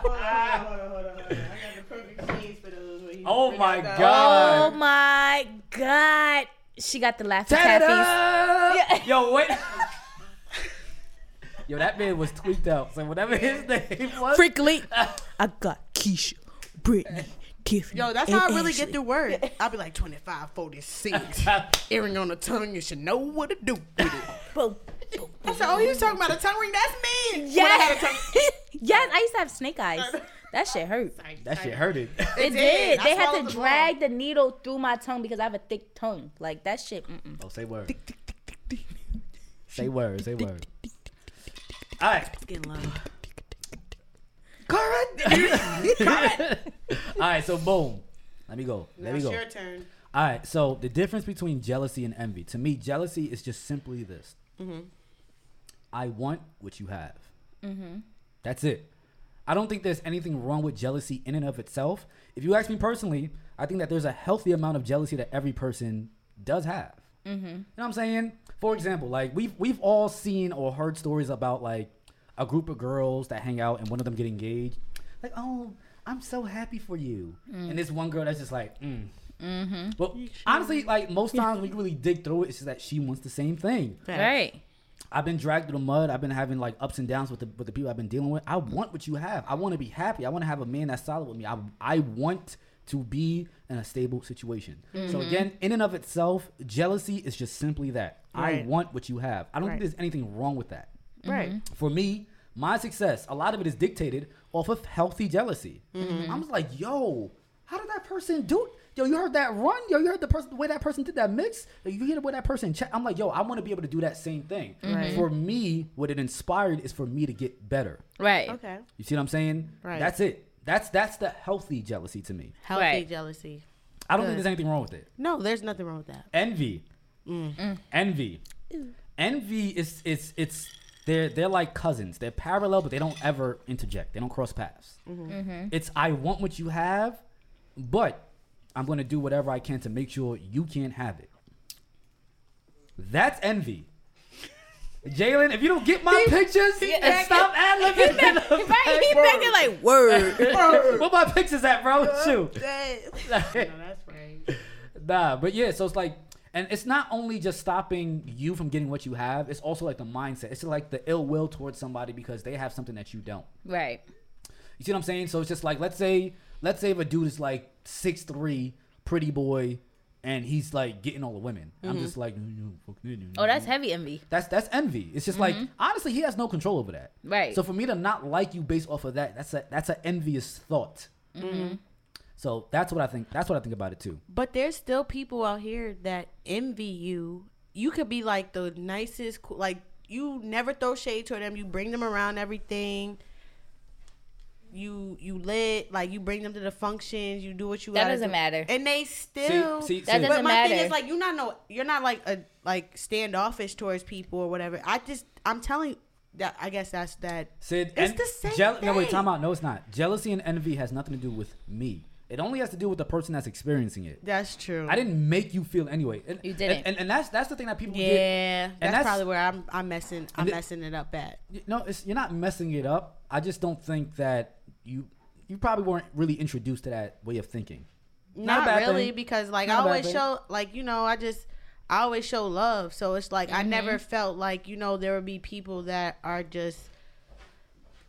hold on, hold on, hold on. I got the perfect shades for those. Oh my God. oh my god. She got the laughing Turn it taffies. up. Yo, wait. Yo, that man was tweaked out. So whatever his name was. Freakly. I got Keisha, Brittany, Tiffany. Yo, that's and how I really Ashley. get through word. I'll be like 25, 46. Earring on the tongue, you should know what to do with it. Boom, boom. I said, oh, he was talking about a tongue ring. That's me. When I Yes. had a tongue- yes, I used to have snake eyes. That shit hurt. That shit hurted. It did. did. I They had to the drag the needle through my tongue because I have a thick tongue. Like that shit. Mm-mm. Oh, say word. Say word. Say word. All right. Getting low. All right. So boom. Let me go. Let Now me it's go. your turn. All right. So the difference between jealousy and envy, to me, jealousy is just simply this: Mm-hmm. I want what you have. Mhm. That's it. I don't think there's anything wrong with jealousy in and of itself. If you ask me personally, I think that there's a healthy amount of jealousy that every person does have. Mhm. You know what I'm saying? For example, like we've we've all seen or heard stories about like a group of girls that hang out and one of them get engaged. Like, oh, I'm so happy for you. And this one girl that's just like, mm. Mm-hmm. Well, honestly, like most times when you really dig through it, it's just that she wants the same thing. Right. I've been dragged through the mud. I've been having like ups and downs with the with the people I've been dealing with. I want what you have. I want to be happy. I want to have a man that's solid with me. I I want to be in a stable situation. So mm-hmm. again, in and of itself, jealousy is just simply that. I want what you have. I don't Right. think there's anything wrong with that. Right. Mm-hmm. For me, my success, a lot of it is dictated off of healthy jealousy. Mm-hmm. I'm just like, yo, how did that person do? it? Yo, you heard that run? Yo, you heard the person the way that person did that mix? You hear the way that person check? I'm like, yo, I want to be able to do that same thing. Right. For me, what it inspired is for me to get better. Right. Okay. You see what I'm saying? Right. That's it. That's that's the healthy jealousy to me. Healthy Right. jealousy. I don't think there's anything wrong with it. No, there's nothing wrong with that. Envy. Mm. Envy. Envy is it's it's they're they're like cousins. They're parallel, but they don't ever interject. They don't cross paths. Mm-hmm. It's I want what you have, but I'm gonna do whatever I can to make sure you can't have it. That's envy. Jalen, if you don't get my pictures and stop ad libbing, Right. He thinking like word. where my pictures at, bro? Shoot. no, that's right. Nah, but yeah, so it's like, and it's not only just stopping you from getting what you have, it's also like the mindset. It's like the ill will towards somebody because they have something that you don't. right. You see what I'm saying? So it's just like, let's say, let's say if a dude is like six three, pretty boy, and he's like getting all the women. I'm just like, Oh, that's heavy envy. that's that's envy. It's just like honestly, he has no control over that. Right. So for me to not like you based off of that, that's a that's an envious thought. Hmm. So that's what I think. That's what I think about it too. But there's still people out here that envy you. You could be like the nicest, like you never throw shade toward them. You bring them around everything. You you lit like you bring them to the functions. You do what you. Want. That doesn't do. matter. And they still. see, That see. but doesn't my thing is like you're not no you're not like a like standoffish towards people or whatever. I just I'm telling you that I guess that's that. Sid, It's en- the same jeal- No, wait, time out. No, it's not. Jealousy and envy has nothing to do with me. It only has to do with the person that's experiencing it. That's true. I didn't make you feel anyway. And, You didn't. And, and, and that's that's the thing that people get. Yeah, that's, that's- probably where I'm I'm messing I'm it- messing it up at. No, it's, you're not messing it up. I just don't think that you you probably weren't really introduced to that way of thinking. Not Not bad really, thing. because like Not a I bad always show, like you know, I just I always show love. So it's like I Mm-hmm. never felt like you know there would be people that are just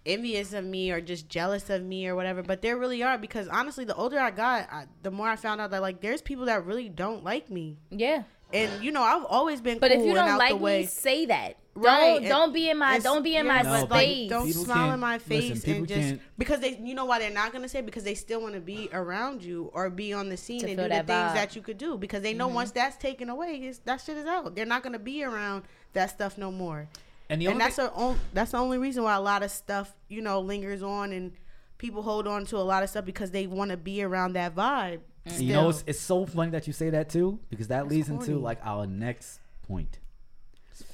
envious of me or just jealous of me or whatever. But there really are because honestly, the older I got, I, the more I found out that like there's people that really don't like me. Yeah. And you know, I've always been. But cool if you and don't like the way. me, say that. Right, Don't don't be in my It's- don't be in yeah, my No, space. don't People smile in my face people and just can't- because they, you know, why they're not gonna say it? because they still want to be around you or be on the scene and do the that things. Mm-hmm. that you could do because they know once that's taken away, it's, that shit is out. They're not gonna be around that stuff no more. And the And only that's the on, that's the only reason why a lot of stuff you know lingers on and people hold on to a lot of stuff because they want to be around that vibe. thing, you know, it's, it's so funny that you say that too because that leads into like our next point.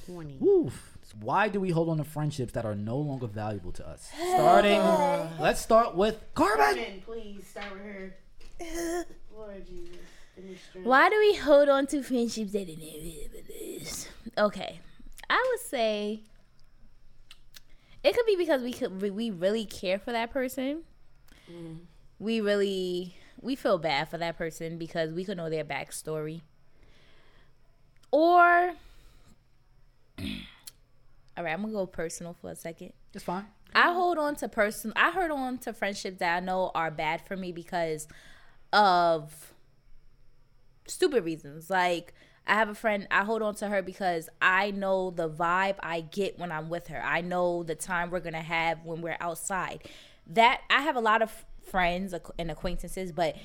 It's corny. Woof. Why do we hold on to friendships that are no longer valuable to us? Starting, let's start with Carmen. Carmen, please start with her. Lord Jesus, give me strength. Why do we hold on to friendships that are Okay, I would say it could be because we could we really care for that person. Mm-hmm. We really we feel bad for that person because we could know their backstory. Or, all right, I'm gonna go personal for a second. It's fine. I hold on to person. I hold on to friendships that I know are bad for me because of stupid reasons. Like I have a friend. I hold on to her because I know the vibe I get when I'm with her. I know the time we're gonna have when we're outside. That I have a lot of friends and acquaintances, but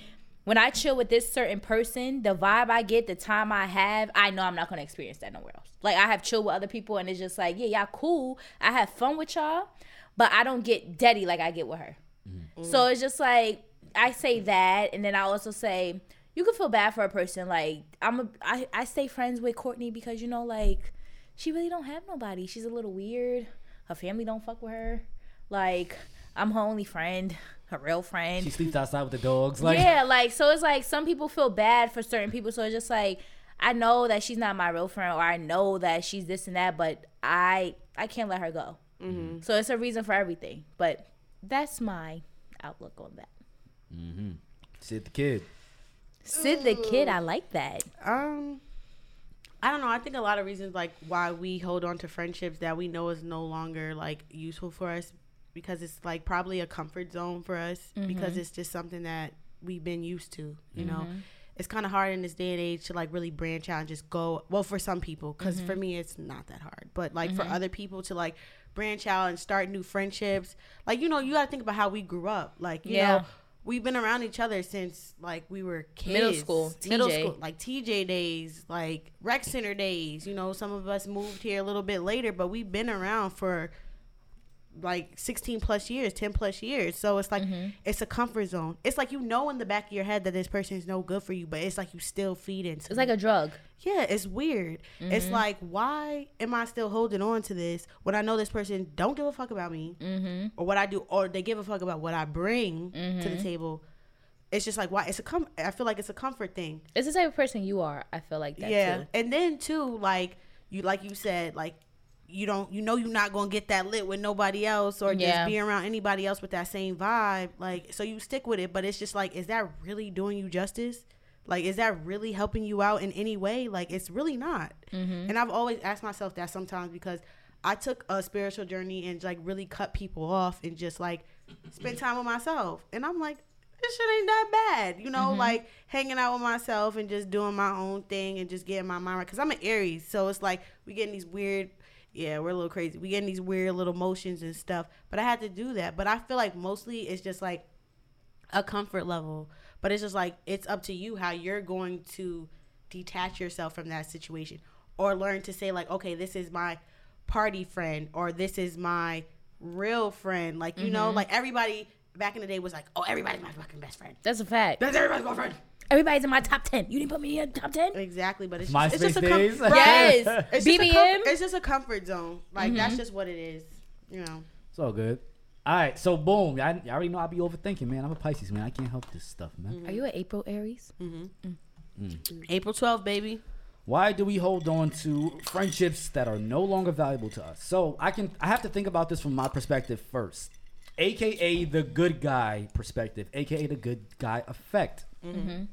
when I chill with this certain person, the vibe I get, the time I have, I know I'm not gonna experience that nowhere else. Like I have chill with other people, and it's just like, yeah, y'all cool. I have fun with y'all, but I don't get daddy like I get with her. Mm-hmm. So it's just like I say that, and then I also say you can feel bad for a person. Like I'm a, I, I stay friends with Courtney because you know, like she really don't have nobody. She's a little weird. Her family don't fuck with her. Like I'm her only friend, her real friend. She sleeps outside with the dogs. Like, yeah, like so it's like some people feel bad for certain people. So it's just like I know that she's not my real friend, or I know that she's this and that, but I I can't let her go. Mm-hmm. So it's a reason for everything. But that's my outlook on that. Mm-hmm. Sid the kid. Sid the kid, I like that. Um, I don't know. I think a lot of reasons like why we hold on to friendships that we know is no longer like useful for us because it's like probably a comfort zone for us because it's just something that we've been used to. You know, it's kind of hard in this day and age to like really branch out and just go. Well, for some people, because for mm-hmm. me it's not that hard, but like for mm-hmm. other people to like branch out and start new friendships, like you know, you got to think about how we grew up. Like you Yeah. know. We've been around each other since like we were kids. Middle school, middle school, like TJ days, like rec center days. You know, some of us moved here a little bit later, but we've been around for like 16 plus years, 10 plus years. So it's like Mm-hmm. it's a comfort zone. It's like you know in the back of your head that this person is no good for you, but it's like you still feed into. It's like a drug. yeah, it's weird. It's Mm-hmm. like why am I still holding on to this when I know this person don't give a fuck about me Mm-hmm. or what I do, or they give a fuck about what I bring to Mm-hmm. the table. It's just like why it's a com. I feel like it's a comfort thing. It's the type of person you are. I feel like that yeah, too. and then too, like you, like you said, like you don't, you know, you're not gonna get that lit with nobody else, or Yeah. just be around anybody else with that same vibe. Like, so you stick with it, but it's just like, is that really doing you justice? Like, is that really helping you out in any way? Like, it's really not. Mm-hmm. And I've always asked myself that sometimes because I took a spiritual journey and like really cut people off and just like spend time with myself, and I'm like. This shit ain't that bad, you Mm-hmm. know. Like hanging out with myself and just doing my own thing and just getting my mind right. Cause I'm an Aries, so it's like we getting these weird, yeah, we're a little crazy. We getting these weird little motions and stuff. But I had to do that. But I feel like mostly it's just like a comfort level. But it's just like it's up to you how you're going to detach yourself from that situation or learn to say like, okay, this is my party friend or this is my real friend. Like you know, mm-hmm. like everybody back in the day was like, oh, everybody's my fucking best friend. That's a fact. That's everybody's girlfriend. Everybody's in my top ten. You didn't put me in top ten. Exactly, but it's MySpace just, it's just a days? com- Yes. It's just, a BBM. com- it's just a comfort zone. Like that's mm-hmm. just what it is. You know. It's all good. All right, so boom. I, I already know I'll be overthinking, man. I'm a Pisces, man. I can't help this stuff, man. Are you an April Aries? Mm-hmm. Mm. Mm. Mm. April 12th, baby. Why do we hold on to friendships that are no longer valuable to us? So I can I have to think about this from my perspective first, aka the good guy perspective, aka the good guy effect. Mm-hmm.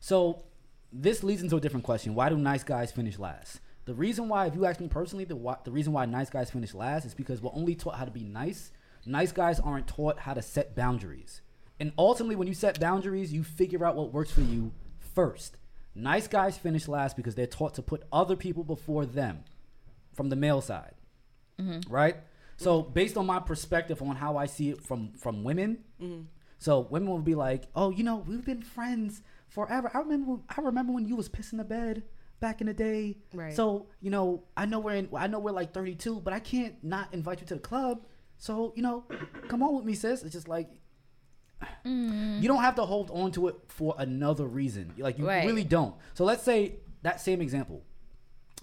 So this leads into a different question. Why do nice guys finish last? The reason why, if you ask me personally, the why, the reason why nice guys finish last is because we're only taught how to be nice. Nice guys aren't taught how to set boundaries. And ultimately, when you set boundaries, you figure out what works for you first. Nice guys finish last because they're taught to put other people before them from the male side. Mm-hmm. Right? So, based on my perspective on how I see it from from women, mm-hmm. So women will be like, "Oh, you know, we've been friends forever. I remember, I remember when you was pissing the bed back in the day. Right. So, you know, I know we're in, I know we're like 32, but I can't not invite you to the club. So, you know, come on with me, sis. It's just like you don't have to hold on to it for another reason. Like you Right. really don't. So let's say that same example.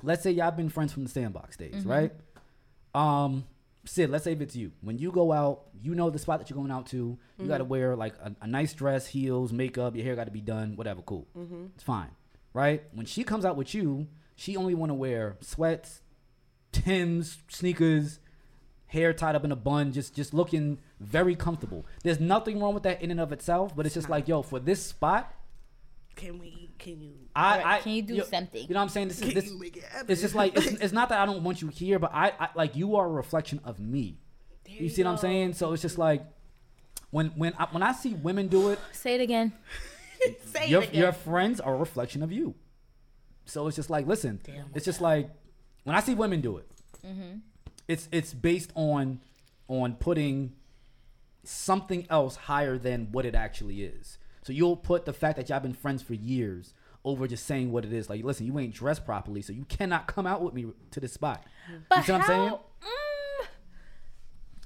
Let's say y'all been friends from the sandbox days, right? Um, Sid, let's say if it's you. When you go out, you know the spot that you're going out to. You mm-hmm. got to wear like a, a nice dress, heels, makeup. Your hair got to be done. Whatever, cool. Mm-hmm. It's fine, right? When she comes out with you, she only want to wear sweats, Tim's, sneakers, hair tied up in a bun, just just looking very comfortable. There's nothing wrong with that in and of itself, but it's just like, yo, for this spot, Can we? Can you? I, I Can you do yo- something? You know what I'm saying? This is Can this. you make it happen? It's just like it's, it's not that I don't want you here, but I, I like you are a reflection of me. You, you see what I'm saying? So it's just like when when I, when I see women do it, Say it again. Say your it again. your friends are a reflection of you. So it's just like listen, it's just like when I see women do it, Mm-hmm. it's it's based on on putting something else higher than what it actually is. So you'll put the fact that y'all been friends for years over just saying what it is. Like, listen, you ain't dressed properly, so you cannot come out with me to this spot. But you see what I'm how? saying? Mm,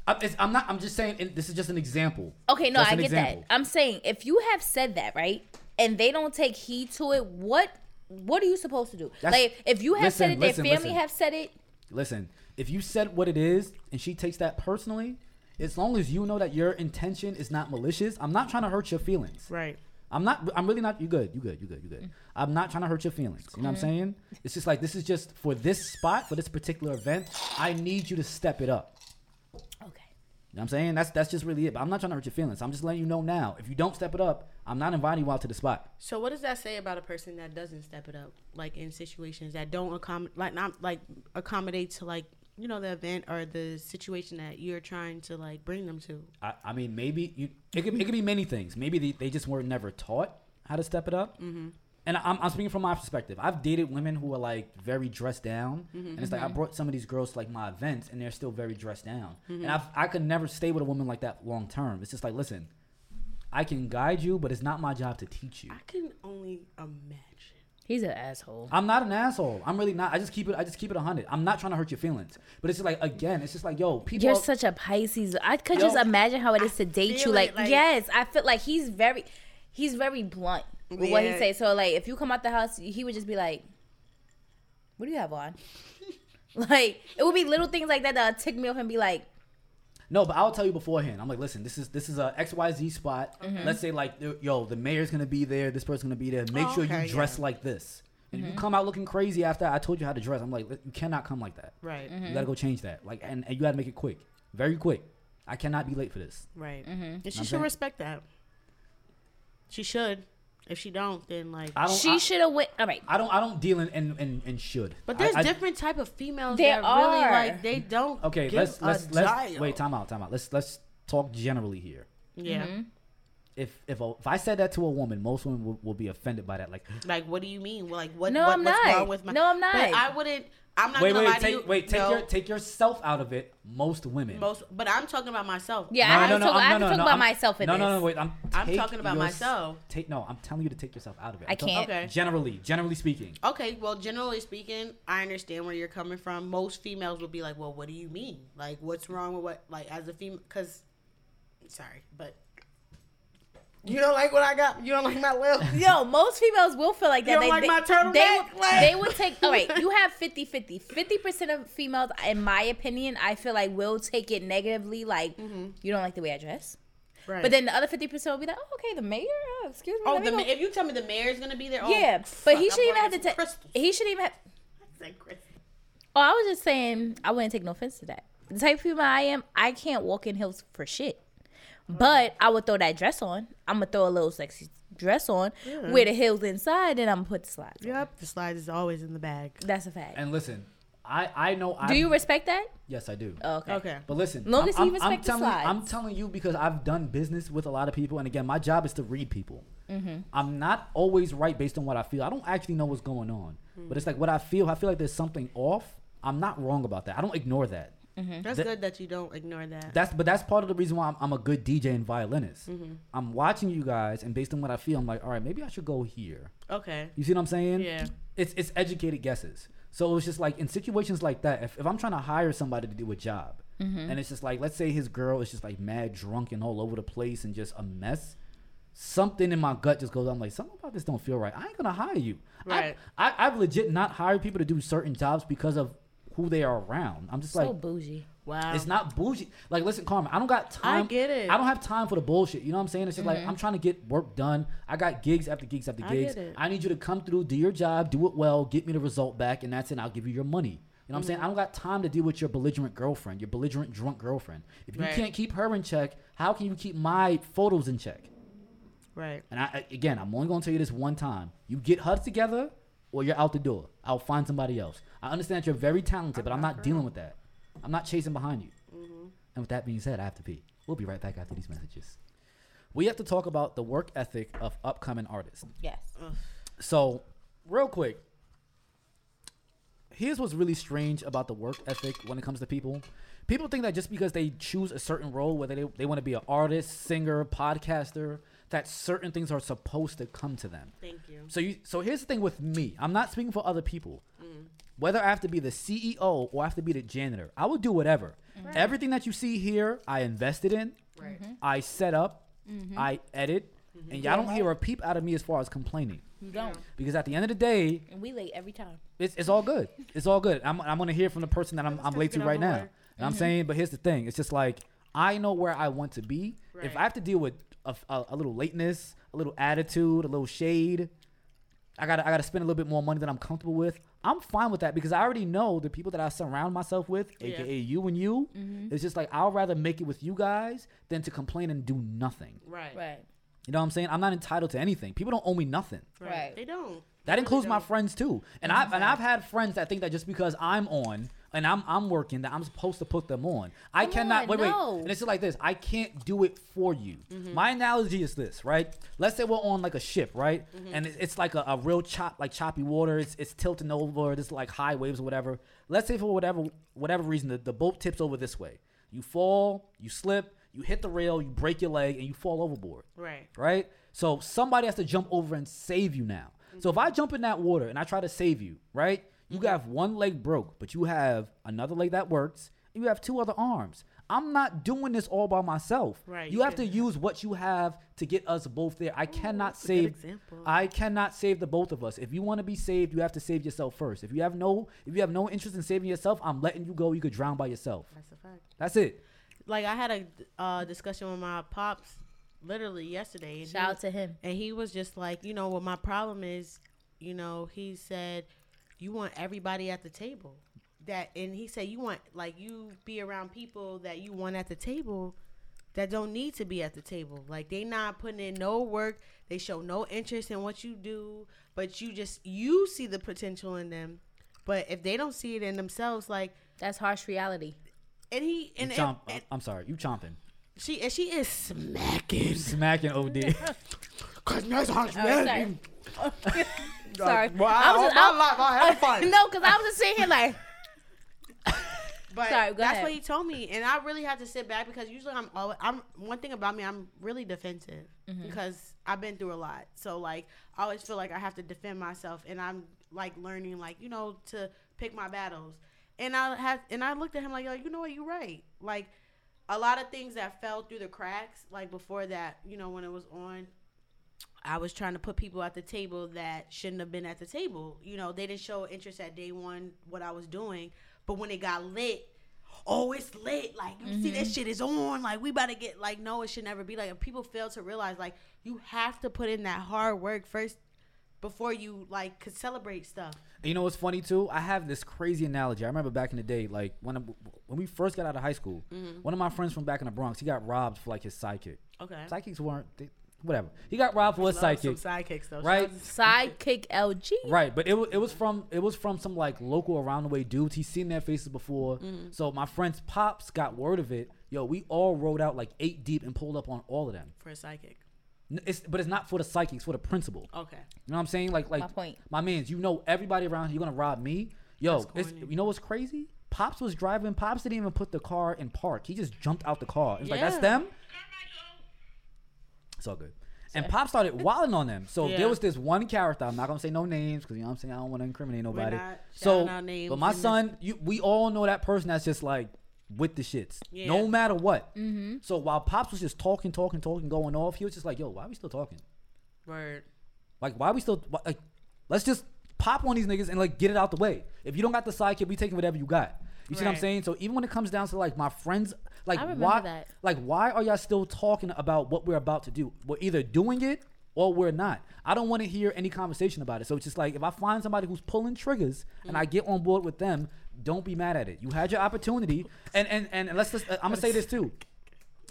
I'm, I'm not. I'm just saying. and This is just an example. okay, no, I get example. that. I'm saying if you have said that right, and they don't take heed to it, what what are you supposed to do? That's- like if you have listen, said it, their listen, family listen. have said it. Listen, if you said what it is and she takes that personally, as long as you know that your intention is not malicious, I'm not trying to hurt your feelings. Right. I'm not. I'm really not. You good? You good? You good? You good? I'm not trying to hurt your feelings. You know what I'm saying? Mm-hmm. It's just like this is just for this spot for this particular event. I need you to step it up. Okay. You know what I'm saying? That's that's just really it. But I'm not trying to hurt your feelings. I'm just letting you know now. If you don't step it up, I'm not inviting you out to the spot. So what does that say about a person that doesn't step it up, like in situations that don't accommodate, like not like accommodate to like you know the event or the situation that you're trying to like bring them to? I, I mean, maybe you. It could, it could be many things. Maybe they, they just were never taught how to step it up. Mm-hmm. And I'm, I'm speaking from my perspective. I've dated women who are like very dressed down, mm-hmm, and it's like I mm-hmm. brought some of these girls to like my events, and they're still very dressed down. Mm-hmm. And I've, I could never stay with a woman like that long term. It's just like, listen, I can guide you, but it's not my job to teach you. I can only imagine. He's an asshole. I'm not an asshole. I'm really not. I just keep it. I just keep it hundred. I'm not trying to hurt your feelings, but it's just like again, it's just like yo, people. You're are- such a Pisces. I could Yo. just imagine how it is to date you. Like, it, like- yes, I feel like he's very, he's very blunt with what he Yeah. say. So like, if you come out the house, he would just be like, "What do you have on?" like, it would be little things like that that would tick me off and be like, No, but I'll tell you beforehand. I'm like, listen, this is this is a XYZ spot. Mm-hmm. Let's say like, yo, the mayor's gonna be there. This person's gonna be there. Make Oh, sure okay, you dress yeah. like this. And Mm-hmm. you come out looking crazy after I told you how to dress, I'm like, you cannot come like that. Right. Mm-hmm. You gotta go change that. Like, and, and you gotta make it quick, very quick. I cannot be late for this. Right. Mm-hmm. And she I'm should saying- respect that. She should. If she don't, then like. I don't. she I, should have went. All right, I don't. I don't deal in in, in, in should. But there's I- different type of females There that really are. like they don't. Okay, give let's a let's let's dial. wait. Time out. Time out. Let's let's talk generally here. Yeah. Mm-hmm. If if a, if I said that to a woman, most women will, will be offended by that. Like, Like, what do you mean? Well, Like, what? No, what, I'm what's not. wrong with my? No, I'm not. But I wouldn't. I'm not wait, gonna wait, lie to take you. wait, take no, your take yourself out of it. Most women. most. But I'm talking about myself. yeah, I have to talk, I have to talk about I'm- myself in no, this. No, no, no, wait. I'm, I'm take talking about your- myself. Take no. I'm telling you to take yourself out of it. I I'm talking- can't. Okay. Generally, generally speaking. Okay, well, generally speaking, I understand where you're coming from. Most females will be like, "Well, what do you mean? Like, what's wrong with what? Like, as a female, because, sorry, but you don't like what I got. You don't like my lip. Yo, most females will feel like that. You don't like my turtleneck? They, would- Like- they would take. All right, you have 50 50. 50% of females, in my opinion, I feel like will take it negatively. Like, mm-hmm. you don't like the way I dress. Right. But then the other 50% will be like, oh, okay, the mayor? Oh, excuse me. oh, the, go." ma- if you tell me the mayor's gonna be there, oh, yeah, fuck, but he I'm shouldn't even have to take. He shouldn't even have. I. Oh, I was just saying, I wouldn't take no offense to that. The type of female I am, I can't walk in heels for shit. But I would throw that dress on. I'm gonna throw a little sexy dress on, wear the heels inside, and I'm gonna put the slides. on. Yep, the slides is always in the bag. That's a fact. And listen, I I know. Do I'm, you respect that? Yes, I do. Oh, okay. Okay. But listen, Long I'm, as you I'm- respect I'm the telling, slides. I'm telling you because I've done business with a lot of people, and again, my job is to read people. Mm-hmm. I'm not always right based on what I feel. I don't actually know what's going on, but it's like what I feel. I feel like there's something off. I'm not wrong about that. I don't ignore that. That's That- good that you don't ignore that. That's but that's part of the reason why I'm, I'm a good DJ and violinist. Mm-hmm. I'm watching you guys, and based on what I feel, I'm like, all right, maybe I should go here. okay. You see what I'm saying? Yeah. It's it's educated guesses. So it's just like in situations like that, if, if I'm trying to hire somebody to do a job, and it's just like, let's say his girl is just like mad drunk and all over the place and just a mess, something in my gut just goes, I'm like, something about this don't feel right. I ain't gonna hire you. Right. I, I, I've legit not hired people to do certain jobs because of who they are around. I'm just like So like, bougie. Wow. it's not bougie. Like, listen, Carmen, I don't got time. I get it. I don't have time for the bullshit. You know what I'm saying? It's just like I'm trying to get work done. I got gigs after gigs after I gigs. get it. I need you to come through, do your job, do it well, get me the result back, and that's it. I'll give you your money. You know what I'm saying? Mm-hmm. I don't got time to deal with your belligerent girlfriend, your belligerent drunk girlfriend. If you Right. can't keep her in check, how can you keep my photos in check? right. And I I- again, I'm only gonna tell you this one time. You get her together, or you're out the door. I'll find somebody else. I understand that you're very talented, but I'm not dealing with that. I'm not chasing behind you. Mm-hmm. And with that being said, I have to pee. We'll be right back after these messages. We have to talk about the work ethic of upcoming artists. Yes. So, real quick, here's what's really strange about the work ethic when it comes to people. People think that just because they choose a certain role, whether they, they want to be an artist, singer, podcaster, that certain things are supposed to come to them. Thank you. So you so here's the thing with me. I'm not speaking for other people. Mm. Whether I have to be the CEO or I have to be the janitor, I will do whatever. Everything that you see here, I invested in, Right. Mm-hmm. I set up, mm-hmm. I edit, mm-hmm. and y'all don't hear a peep out of me as far as complaining. You don't. Because at the end of the day, And we late every time. it's, it's all good. It's all good. I'm, I'm gonna hear from the person that I'm, I'm late to get right over now. with. And I'm saying, but here's the thing. It's just like I know where I want to be. If I have to deal with a, a, a little lateness, a little attitude, a little shade. I gotta I gotta spend a little bit more money than I'm comfortable with. I'm fine with that because I already know the people that I surround myself with, Yeah. aka you and you. Mm-hmm. It's just like I'll rather make it with you guys than to complain and do nothing. Right. Right. You know what I'm saying? I'm not entitled to anything. People don't owe me nothing. Right. They don't. That includes my don't. friends too. And mm-hmm. I've and I've had friends that think that just because I'm on and I'm I'm working that I'm supposed to put them on. I Come cannot on, wait no. wait. And it's like this. I can't do it for you. Mm-hmm. My analogy is this, right? Let's say we're on like a ship, right? Mm-hmm. And it's, it's like a, a real chop like choppy water. It's it's tilting over. There's like high waves or whatever. Let's say for whatever whatever reason the, the boat tips over this way. You fall, you slip, you hit the rail, you break your leg, and you fall overboard Right. right? So somebody has to jump over and save you now. So if I jump in that water and I try to save you, right? You have one leg broke, but you have another leg that works, and you have two other arms. I'm not doing this all by myself. Right, You you have to use what you have to get us both there. I cannot that's a good save. example. I cannot save the both of us. If you want to be saved, you have to save yourself first. If you have no, if you have no interest in saving yourself, I'm letting you go. You could drown by yourself. That's a fact. That's it. Like I had a uh, discussion with my pops literally yesterday. Shout he, out to him. And he was just like, you know, what my problem is, you know, he said, you want everybody at the table. That and he said you want like you be around people that you want at the table that don't need to be at the table. Like they not putting in no work. They show no interest in what you do, but you just you see the potential in them. But if they don't see it in themselves, like That's harsh reality. and he You and, and, chomp, and I'm sorry, you chomping, she and she is smacking. smacking OD. Cause that's how Oh, sorry. Well, I was all just, my I- life I had fun. no, because I was just sitting here like, But Sorry, go that's ahead. what he told me, and I really had to sit back because usually I'm always I'm one thing about me I'm really defensive Mm-hmm. because I've been through a lot. So like I always feel like I have to defend myself, and I'm like learning like you know to pick my battles. And I have and I looked at him like yo, you know what, you're right. Like a lot of things that fell through the cracks, like before that, you know, when it was on, I was trying to put people at the table that shouldn't have been at the table. You know, they didn't show interest at day one what I was doing, but when it got lit, oh, it's lit. Like you see, this shit is on. Like we about to get like no, it should never be like. And people fail to realize like you have to put in that hard work first before you like could celebrate stuff. You know what's funny too? I have this crazy analogy. I remember back in the day, like when I- when we first got out of high school, Mm-hmm. one of my friends from back in the Bronx, he got robbed for like his sidekick. Okay. Psychics weren't they, whatever. He got robbed for his Love some sidekick. sidekicks though. Right. sidekick LG. Right, but it was it was from it was from some like local around the way dudes. He's seen their faces before. Mm-hmm. So my friend's pops got word of it. Yo, we all rode out like eight deep and pulled up on all of them. For a sidekick. It's, but it's not for the psychics, for the principal. Okay. You know what I'm saying? Like, like My point. My man's, you know everybody around. here, You're gonna rob me, yo. It's, you know what's crazy? Pops was driving. Pops didn't even put the car in park. He just jumped out the car. It's like that's Yeah. them. It's all good. And Pop started wilding on them. So Yeah. there was this one character. I'm not gonna say no names because you know what I'm saying I don't want to incriminate nobody. So, but my son, you, we all know that person that's just like with the shits, Yeah. no matter what. Mm-hmm. So while Pops was just talking, talking, talking, going off, he was just like, "Yo, why are we still talking? Word. Like, why are we still like? Let's just pop on these niggas and like get it out the way. If you don't got the sidekick, we taking whatever you got. You see what I'm Right. saying? So even when it comes down to like my friends, like I remember why, that. like why are y'all still talking about what we're about to do? We're either doing it or we're not. I don't want to hear any conversation about it. So it's just like if I find somebody who's pulling triggers and I get on board with them, don't be mad at it. You had your opportunity, and and and let's just, uh, I'm gonna say this too.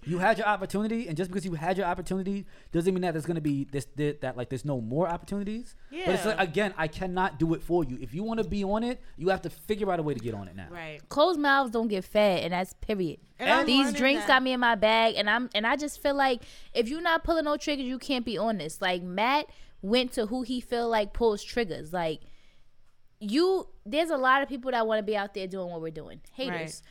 You had your opportunity, and just because you had your opportunity doesn't mean that there's gonna be this, this that like there's no more opportunities. Yeah. But it's like again, I cannot do it for you. If you want to be on it, you have to figure out a way to get on it now. Right. Closed mouths don't get fed, and that's period. And These drinks that. got me in my bag, and I'm and I just feel like if you're not pulling no triggers, you can't be on this. Like Matt went to who he feel like pulls triggers. Like you, there's a lot of people that want to be out there doing what we're doing. Haters. Right.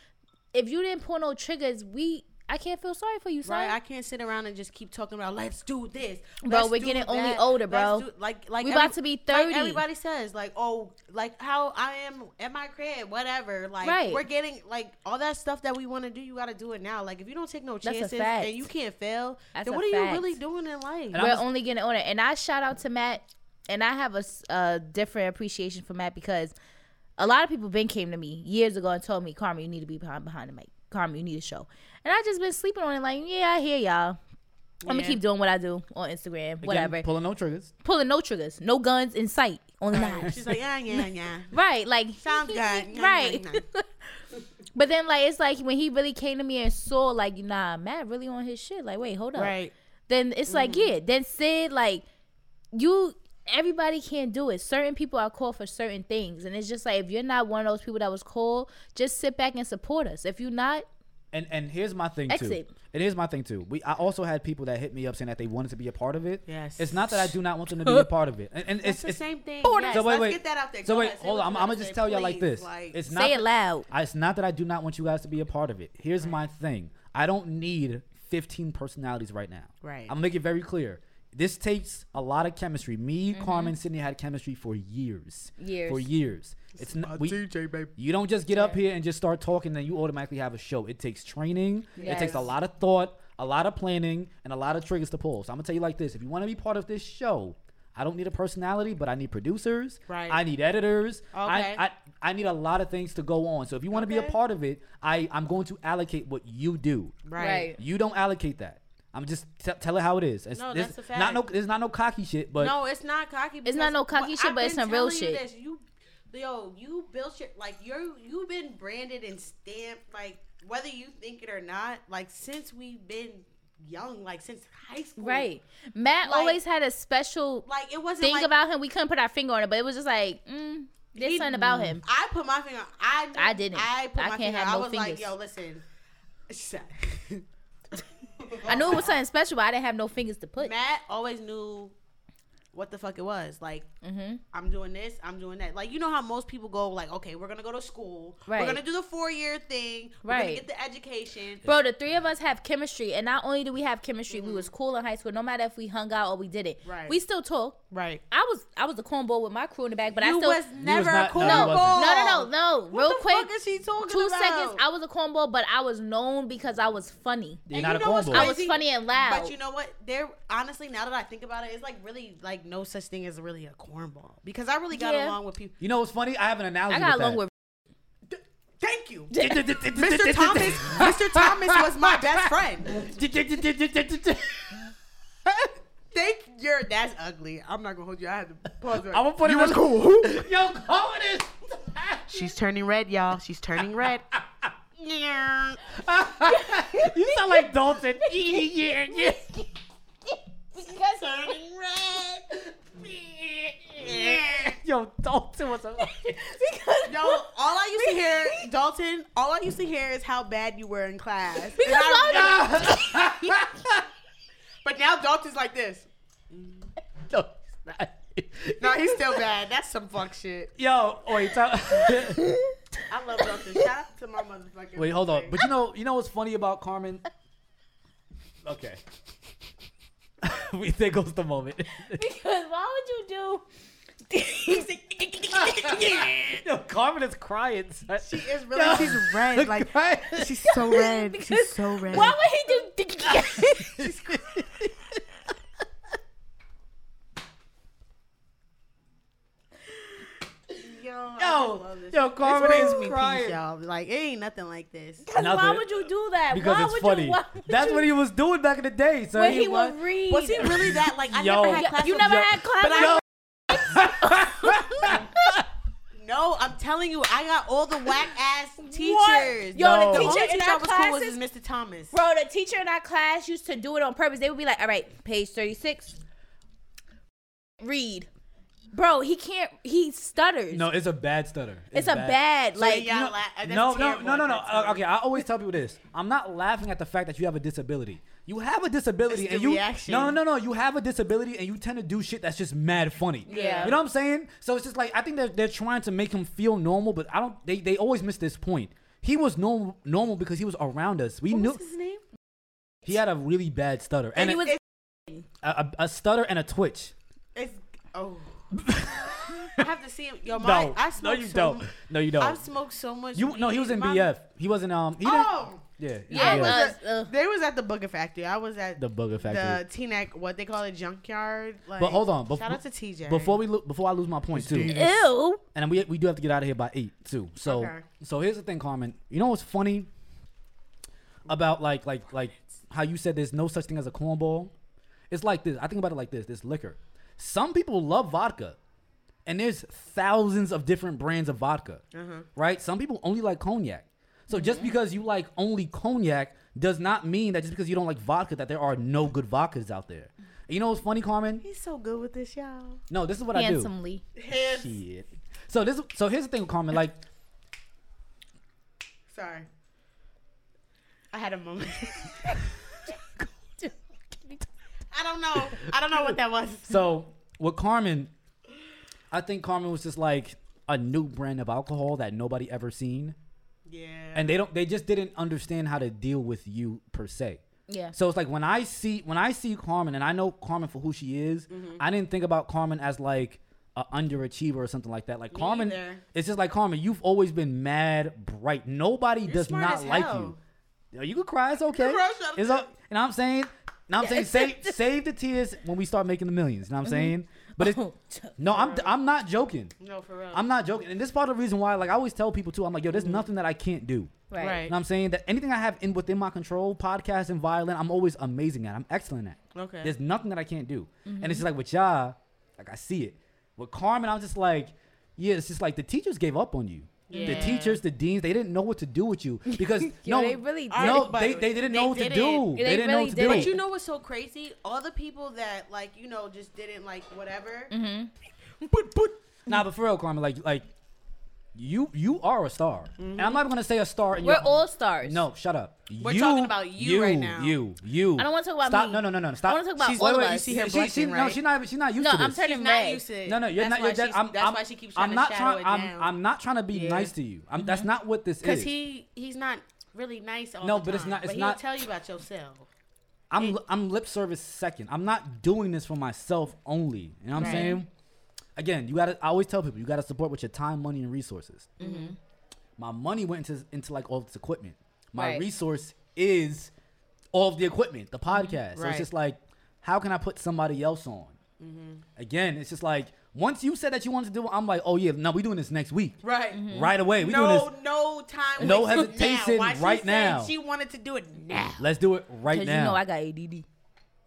If you didn't pull no triggers, we I can't feel sorry for you, son. Right, I can't sit around and just keep talking about let's do this. Bro, let's we're do getting only that, older, let's bro. do- like, like We about to be 30. Like everybody says, like, oh, like how I am at my crib, whatever. Like, Right. we're getting like all that stuff that we want to do. You got to do it now. Like, if you don't take no chances and you can't fail, That's then what are fact. you really doing in life? And we're I'm- only getting on it. And I shout out to Matt, and I have a, s- a different appreciation for Matt because a lot of people been came to me years ago and told me, Carmen, you need to be behind behind the mic. Carmen, you need a show. And I just been sleeping on it, like, yeah, I hear y'all. I'm gonna Yeah. keep doing what I do on Instagram, Again, whatever. Pulling no triggers. Pulling no triggers, no guns in sight on the knives. She's like, yeah, yeah, yeah. right, like Sounds good. Yeah, right. yeah, yeah. but then like it's like when he really came to me and saw like nah, Matt really on his shit. Like wait, hold up. Right. Then it's like mm-hmm. yeah. Then Sid like you. Everybody can't do it. Certain people are called for certain things, and it's just like if you're not one of those people that was called, just sit back and support us. If you're not, And and here's my thing too. Exit. And here's my thing too. We I also had people that hit me up saying that they wanted to be a part of it. Yes. It's not that I do not want them to be a part of it. And, and It's it's the it's same thing. Yes, so wait let's wait. get that out there. So Go wait, ahead, hold on. I'm, I'm gonna just say, tell y'all like this. Like, it's not say it that- loud. I- It's not that I do not want you guys to be a part of it. Here's my thing. I don't need 15 personalities right now. Right. I'm gonna make it very clear. This takes a lot of chemistry. Me, Mm-hmm. Carmen, Sydney had chemistry for years. Years. For years. It's not we, DJ, baby. you don't just get up here and just start talking and you automatically have a show. It takes training. It takes a lot of thought, a lot of planning, and a lot of triggers to pull. So I'm gonna tell you like this: if you want to be part of this show, I don't need a personality, but I need producers. Right. I need editors. Okay. I, I I need a lot of things to go on. So if you want to be a part of it, I I'm going to allocate what you do. Right. Right. You don't allocate that. I'm just t- tell it how it is. It's, No, there's that's a Not no, fact. there's not no cocky shit, but no, it's not cocky. It's not no cocky what- shit, I've but it's some real you shit. this, You, yo, you built your like you're you've been branded and stamped like whether you think it or not. Like since we've been young, like since high school, Right. Matt Like- always had a special Like it wasn't thing like, about him. We couldn't put our finger on it, but it was just like, mm, there's he- something about him. I put my finger. I I didn't. I put I my can't finger. have I no was like, fingers. yo, listen. I knew it was something special, but I didn't have no fingers to put. Matt always knew what the fuck it was. Like, Mm-hmm. I'm doing this, I'm doing that. Like, you know how most people go, like, okay, we're gonna go to school, Right. we're gonna do the four year thing, we're gonna Right. get the education. Bro, the three of us have chemistry, and not only do we have chemistry, Mm-hmm. we was cool in high school. No matter if we hung out or we didn't, Right. we still talk. Right. I was I was a cornball with my crew in the back, but you I still was never not- a no, cornball. no, no, no, no, no. What Real the quick, fuck is she talking two about? seconds. I was a cornball, but I was known because I was funny. you're And not you a know what's cornball. I was funny and loud. But you know what? There, honestly, now that I think about it, it's like really like no such thing as really a cornball because I really got Yeah. along with people. You know what's funny? I have an analogy. I got with along that. with Thank you, Mr. Mr. Thomas. Mr. Thomas was my best friend. Thank your. That's ugly. I'm not gonna hold you. I had to pause. it. I'm gonna put you it was in- cool. Yo, Cohen is. She's turning red, y'all. She's turning red. you sound like Dalton. yeah, yeah. Turning red. Yo, Dalton was a. Yo, all I used to hear, Dalton. All I used to hear is how bad you were in class. Because I- why but now Dalton's like this. no, it's not. No, he's still bad. That's some fuck shit. Yo, wait, tell- I love Dalton. Shout out to my motherfucking. wait, hold on. But you know, you know what's funny about Carmen? Okay. we there goes the moment. Because why would you do? Yo, Carmen is crying. son. She is really. She's red. Like Crying. she's so red. She's so red. Why would he do? Yo, I Yo, love this. yo, This Carmen is me crying. peace, y'all. Like it ain't nothing like this. why would you do that? because why it's would funny. You, why would That's you, what he was doing back in the day. So when he was. would read. Was he really that? Like I Yo. never had Yeah, class. you never Yo, had class. but I- Yo. No, I'm telling you, I got all the whack ass teachers. Yo, No. the The teacher only in teacher I our was cool with classes, is Mr. Thomas. bro, the teacher in our class used to do it on purpose. They would be like, "All right, page thirty-six, read." Bro, he can't. He stutters. No, it's a bad stutter. it's, a bad, So like. y'all know- la- that's no, no, no, no, no. Uh, okay, I always tell people this. I'm not laughing at the fact that you have a disability. You have a disability, It's and the you reaction. no, no, no, no. You have a disability, and you tend to do shit that's just mad funny. Yeah. you know what I'm saying? So it's just like I think they're they're trying to make him feel normal, but I don't. They they always miss this point. He was normal normal because he was around us. We What knew was his name? he had a really bad stutter and and, he was. a, a, a stutter and a twitch. It's oh. I have to see him. Yo, my No, I no, you so don't. mu- No, you don't. I've smoked so much. you no, he was in My- BF. He wasn't um. He didn't. Oh, Yeah, Yeah, I was was, at- uh. they was at the Booger Factory. I was at The Booger Factory. the Teaneck, what they call it, junkyard. Like, But hold on, bef- shout out to TJ. Before we lo- before I lose my point too, Ew. and we we do have to get out of here by eight too. So Okay. so here's the thing, Carmen. You know what's funny? about like like like how you said there's no such thing as a cornball. It's like this. I think about it like this. This liquor. Some people love vodka, and there's thousands of different brands of vodka. Uh-huh. Right? Some people only like cognac. So just mm-hmm. because you like only cognac does not mean that just because you don't like vodka that there are no good vodkas out there. You know what's funny, Carmen? He's so good with this, y'all. No, this is what I do. Handsomely. Shit. So this so here's the thing with Carmen. Like Sorry. I had a moment. I don't know. I don't know what that was. So with Carmen, I think Carmen was just like a new brand of alcohol that nobody ever seen, Yeah. and they don't. They just didn't understand how to deal with you per se. Yeah. So it's like when I see when I see Carmen, and I know Carmen for who she is. Mm-hmm. I didn't think about Carmen as like a underachiever or something like that. Like Me Carmen, either. it's just like Carmen. You've always been mad bright. Nobody You're does smart not as like hell. you. You can cry. It's okay. Bro, shut It's up. all, and I'm saying, and I'm saying, save save the tears when we start making the millions. You know what I'm mm-hmm. saying? But it's, oh, no, I'm I'm not joking. No, for real. I'm not joking. And this is part of the reason why, like I always tell people too, I'm like, yo, there's mm-hmm. nothing that I can't do. Right. Right. You know what I'm saying? That anything I have in within my control, podcast and violin, I'm always amazing at. I'm excellent at. Okay. There's nothing that I can't do. Mm-hmm. And it's just like with y'all, like I see it. With Carmen, I'm just like, yeah, it's just like the teachers gave up on you. The teachers, the deans, they didn't know what to do with you because Yo, no, they really did. no, they, they didn't they know what to didn't. do. They, they didn't know what to didn't. do. But you know what's so crazy? All the people that like you know just didn't like whatever. Mm-hmm. but but nah, but for real, Carmen, like like you you are a star, and I'm not even gonna say a star. In We're your, all stars. No, shut up. We're you, talking about you right now. You, you. I don't wanna talk about stop. me. No, no, no, no. Stop. I wanna talk about She's- all wait, of us. You see her she- blushing, she- No, she's not. She's not used No, to this. No, I'm turning red. used to. No, no, you're that's not. You're just, I'm, that's I'm, why she keeps I'm not to shadow trying. it I'm, down. I'm not trying to be Yeah. nice to you. I'm, That's mm-hmm. not what this is. Because he he's not really nice all No, the but it's not- it's but he'll not- tell you about yourself. I'm I'm lip service second. I'm not doing this for myself only. You know what I'm saying? Again, you gotta. I always tell people you gotta support with your time, money, and resources. Mm-hmm. My money went into into like all this equipment. My Right. resource is all of the equipment, the podcast. Mm-hmm. Right. it's just like, how can I put somebody else on? Mm-hmm. Again, it's just like once you said that you wanted to do it, I'm like, oh yeah, no, we doing this next week, Right. right away. We doing No, this. no time. No hesitation now. Why right said now. She wanted to do it now. Let's do it right Because now. you know I got ADD.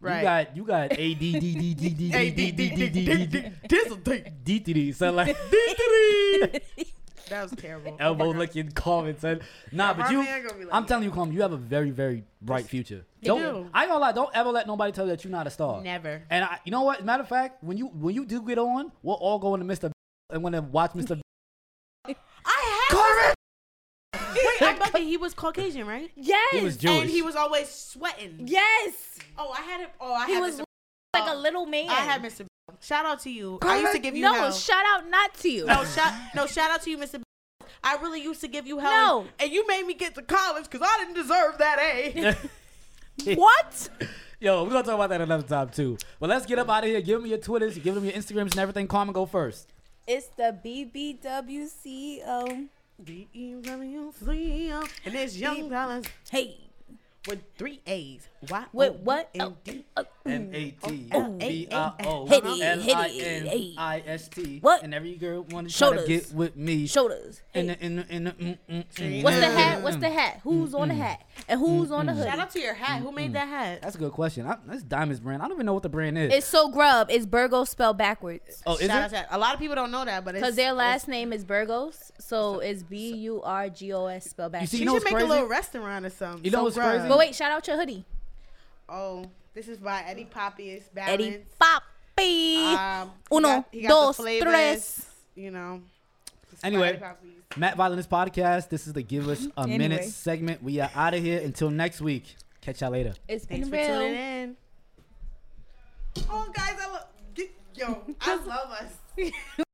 Right. You got you got A D D D D D D D D D D D D D D so like That was terrible. elbow Oh my God. licking comment. Nah, but you man gonna be like I'm telling you, you have a very, very bright future. Don't. I gonna lie, don't ever let nobody tell you that you're not a star. Never. And I, you know what? Matter of fact, when you when you do get on, we'll all go into Mr. and want to watch Mr. I had. Wait, I bet he was Caucasian, right? Yes. He was Jewish. And he was always sweating. Yes. Oh, I had him. Oh, I He had was Mr. like a little man. I had Mr. Shout out to you. I used to give you no, hell. shout out not to you. no, shout no shout out to you, Mr. I really used to give you hell. No. And you made me get to college because I didn't deserve that A. what? Yo, we're gonna talk about that another time too. But let's get up out of here. Give them your Twitters, give them your Instagrams and everything. Carmen, go first. It's the BBWCO. D E W. And there's Young Dollars. Hey. With three A's. Y Wait, what? and oh, D. Oh, oh, oh, M A T Oh, B I O Hit it, L I hit it, N hey. I S T. What? And every girl want to try to get with me. Shoulders. In Hey. the, in the, in the, mm, mm, mm, mm What's the mm, hat? Mm, what's the hat? Who's on the hat? And who's on the hoodie? Shout out to your hat. Who made that hat? That's a good question. I, that's Diamonds brand. I don't even know what the brand is. It's so grub. It's Burgos spelled backwards. oh, is Shout it? A lot of people don't know that, but it's Because their last name is Burgos. So it's B U R G O S spelled You backwards. see, She you know should make crazy? a little restaurant or something. You know So what's grub. crazy? But wait, shout out your hoodie. Oh, this is by Eddie Papias. Balance. Eddie Papi. Um, he Uno, got- he got dos, flavors, tres. You know. Anyway. Matt Violence Podcast. This is the Give Us a Anyway. Minute segment. We are out of here until next week. Catch y'all later. It's Thanks been for real. tuning in. Oh, guys, I love. Yo, I love us.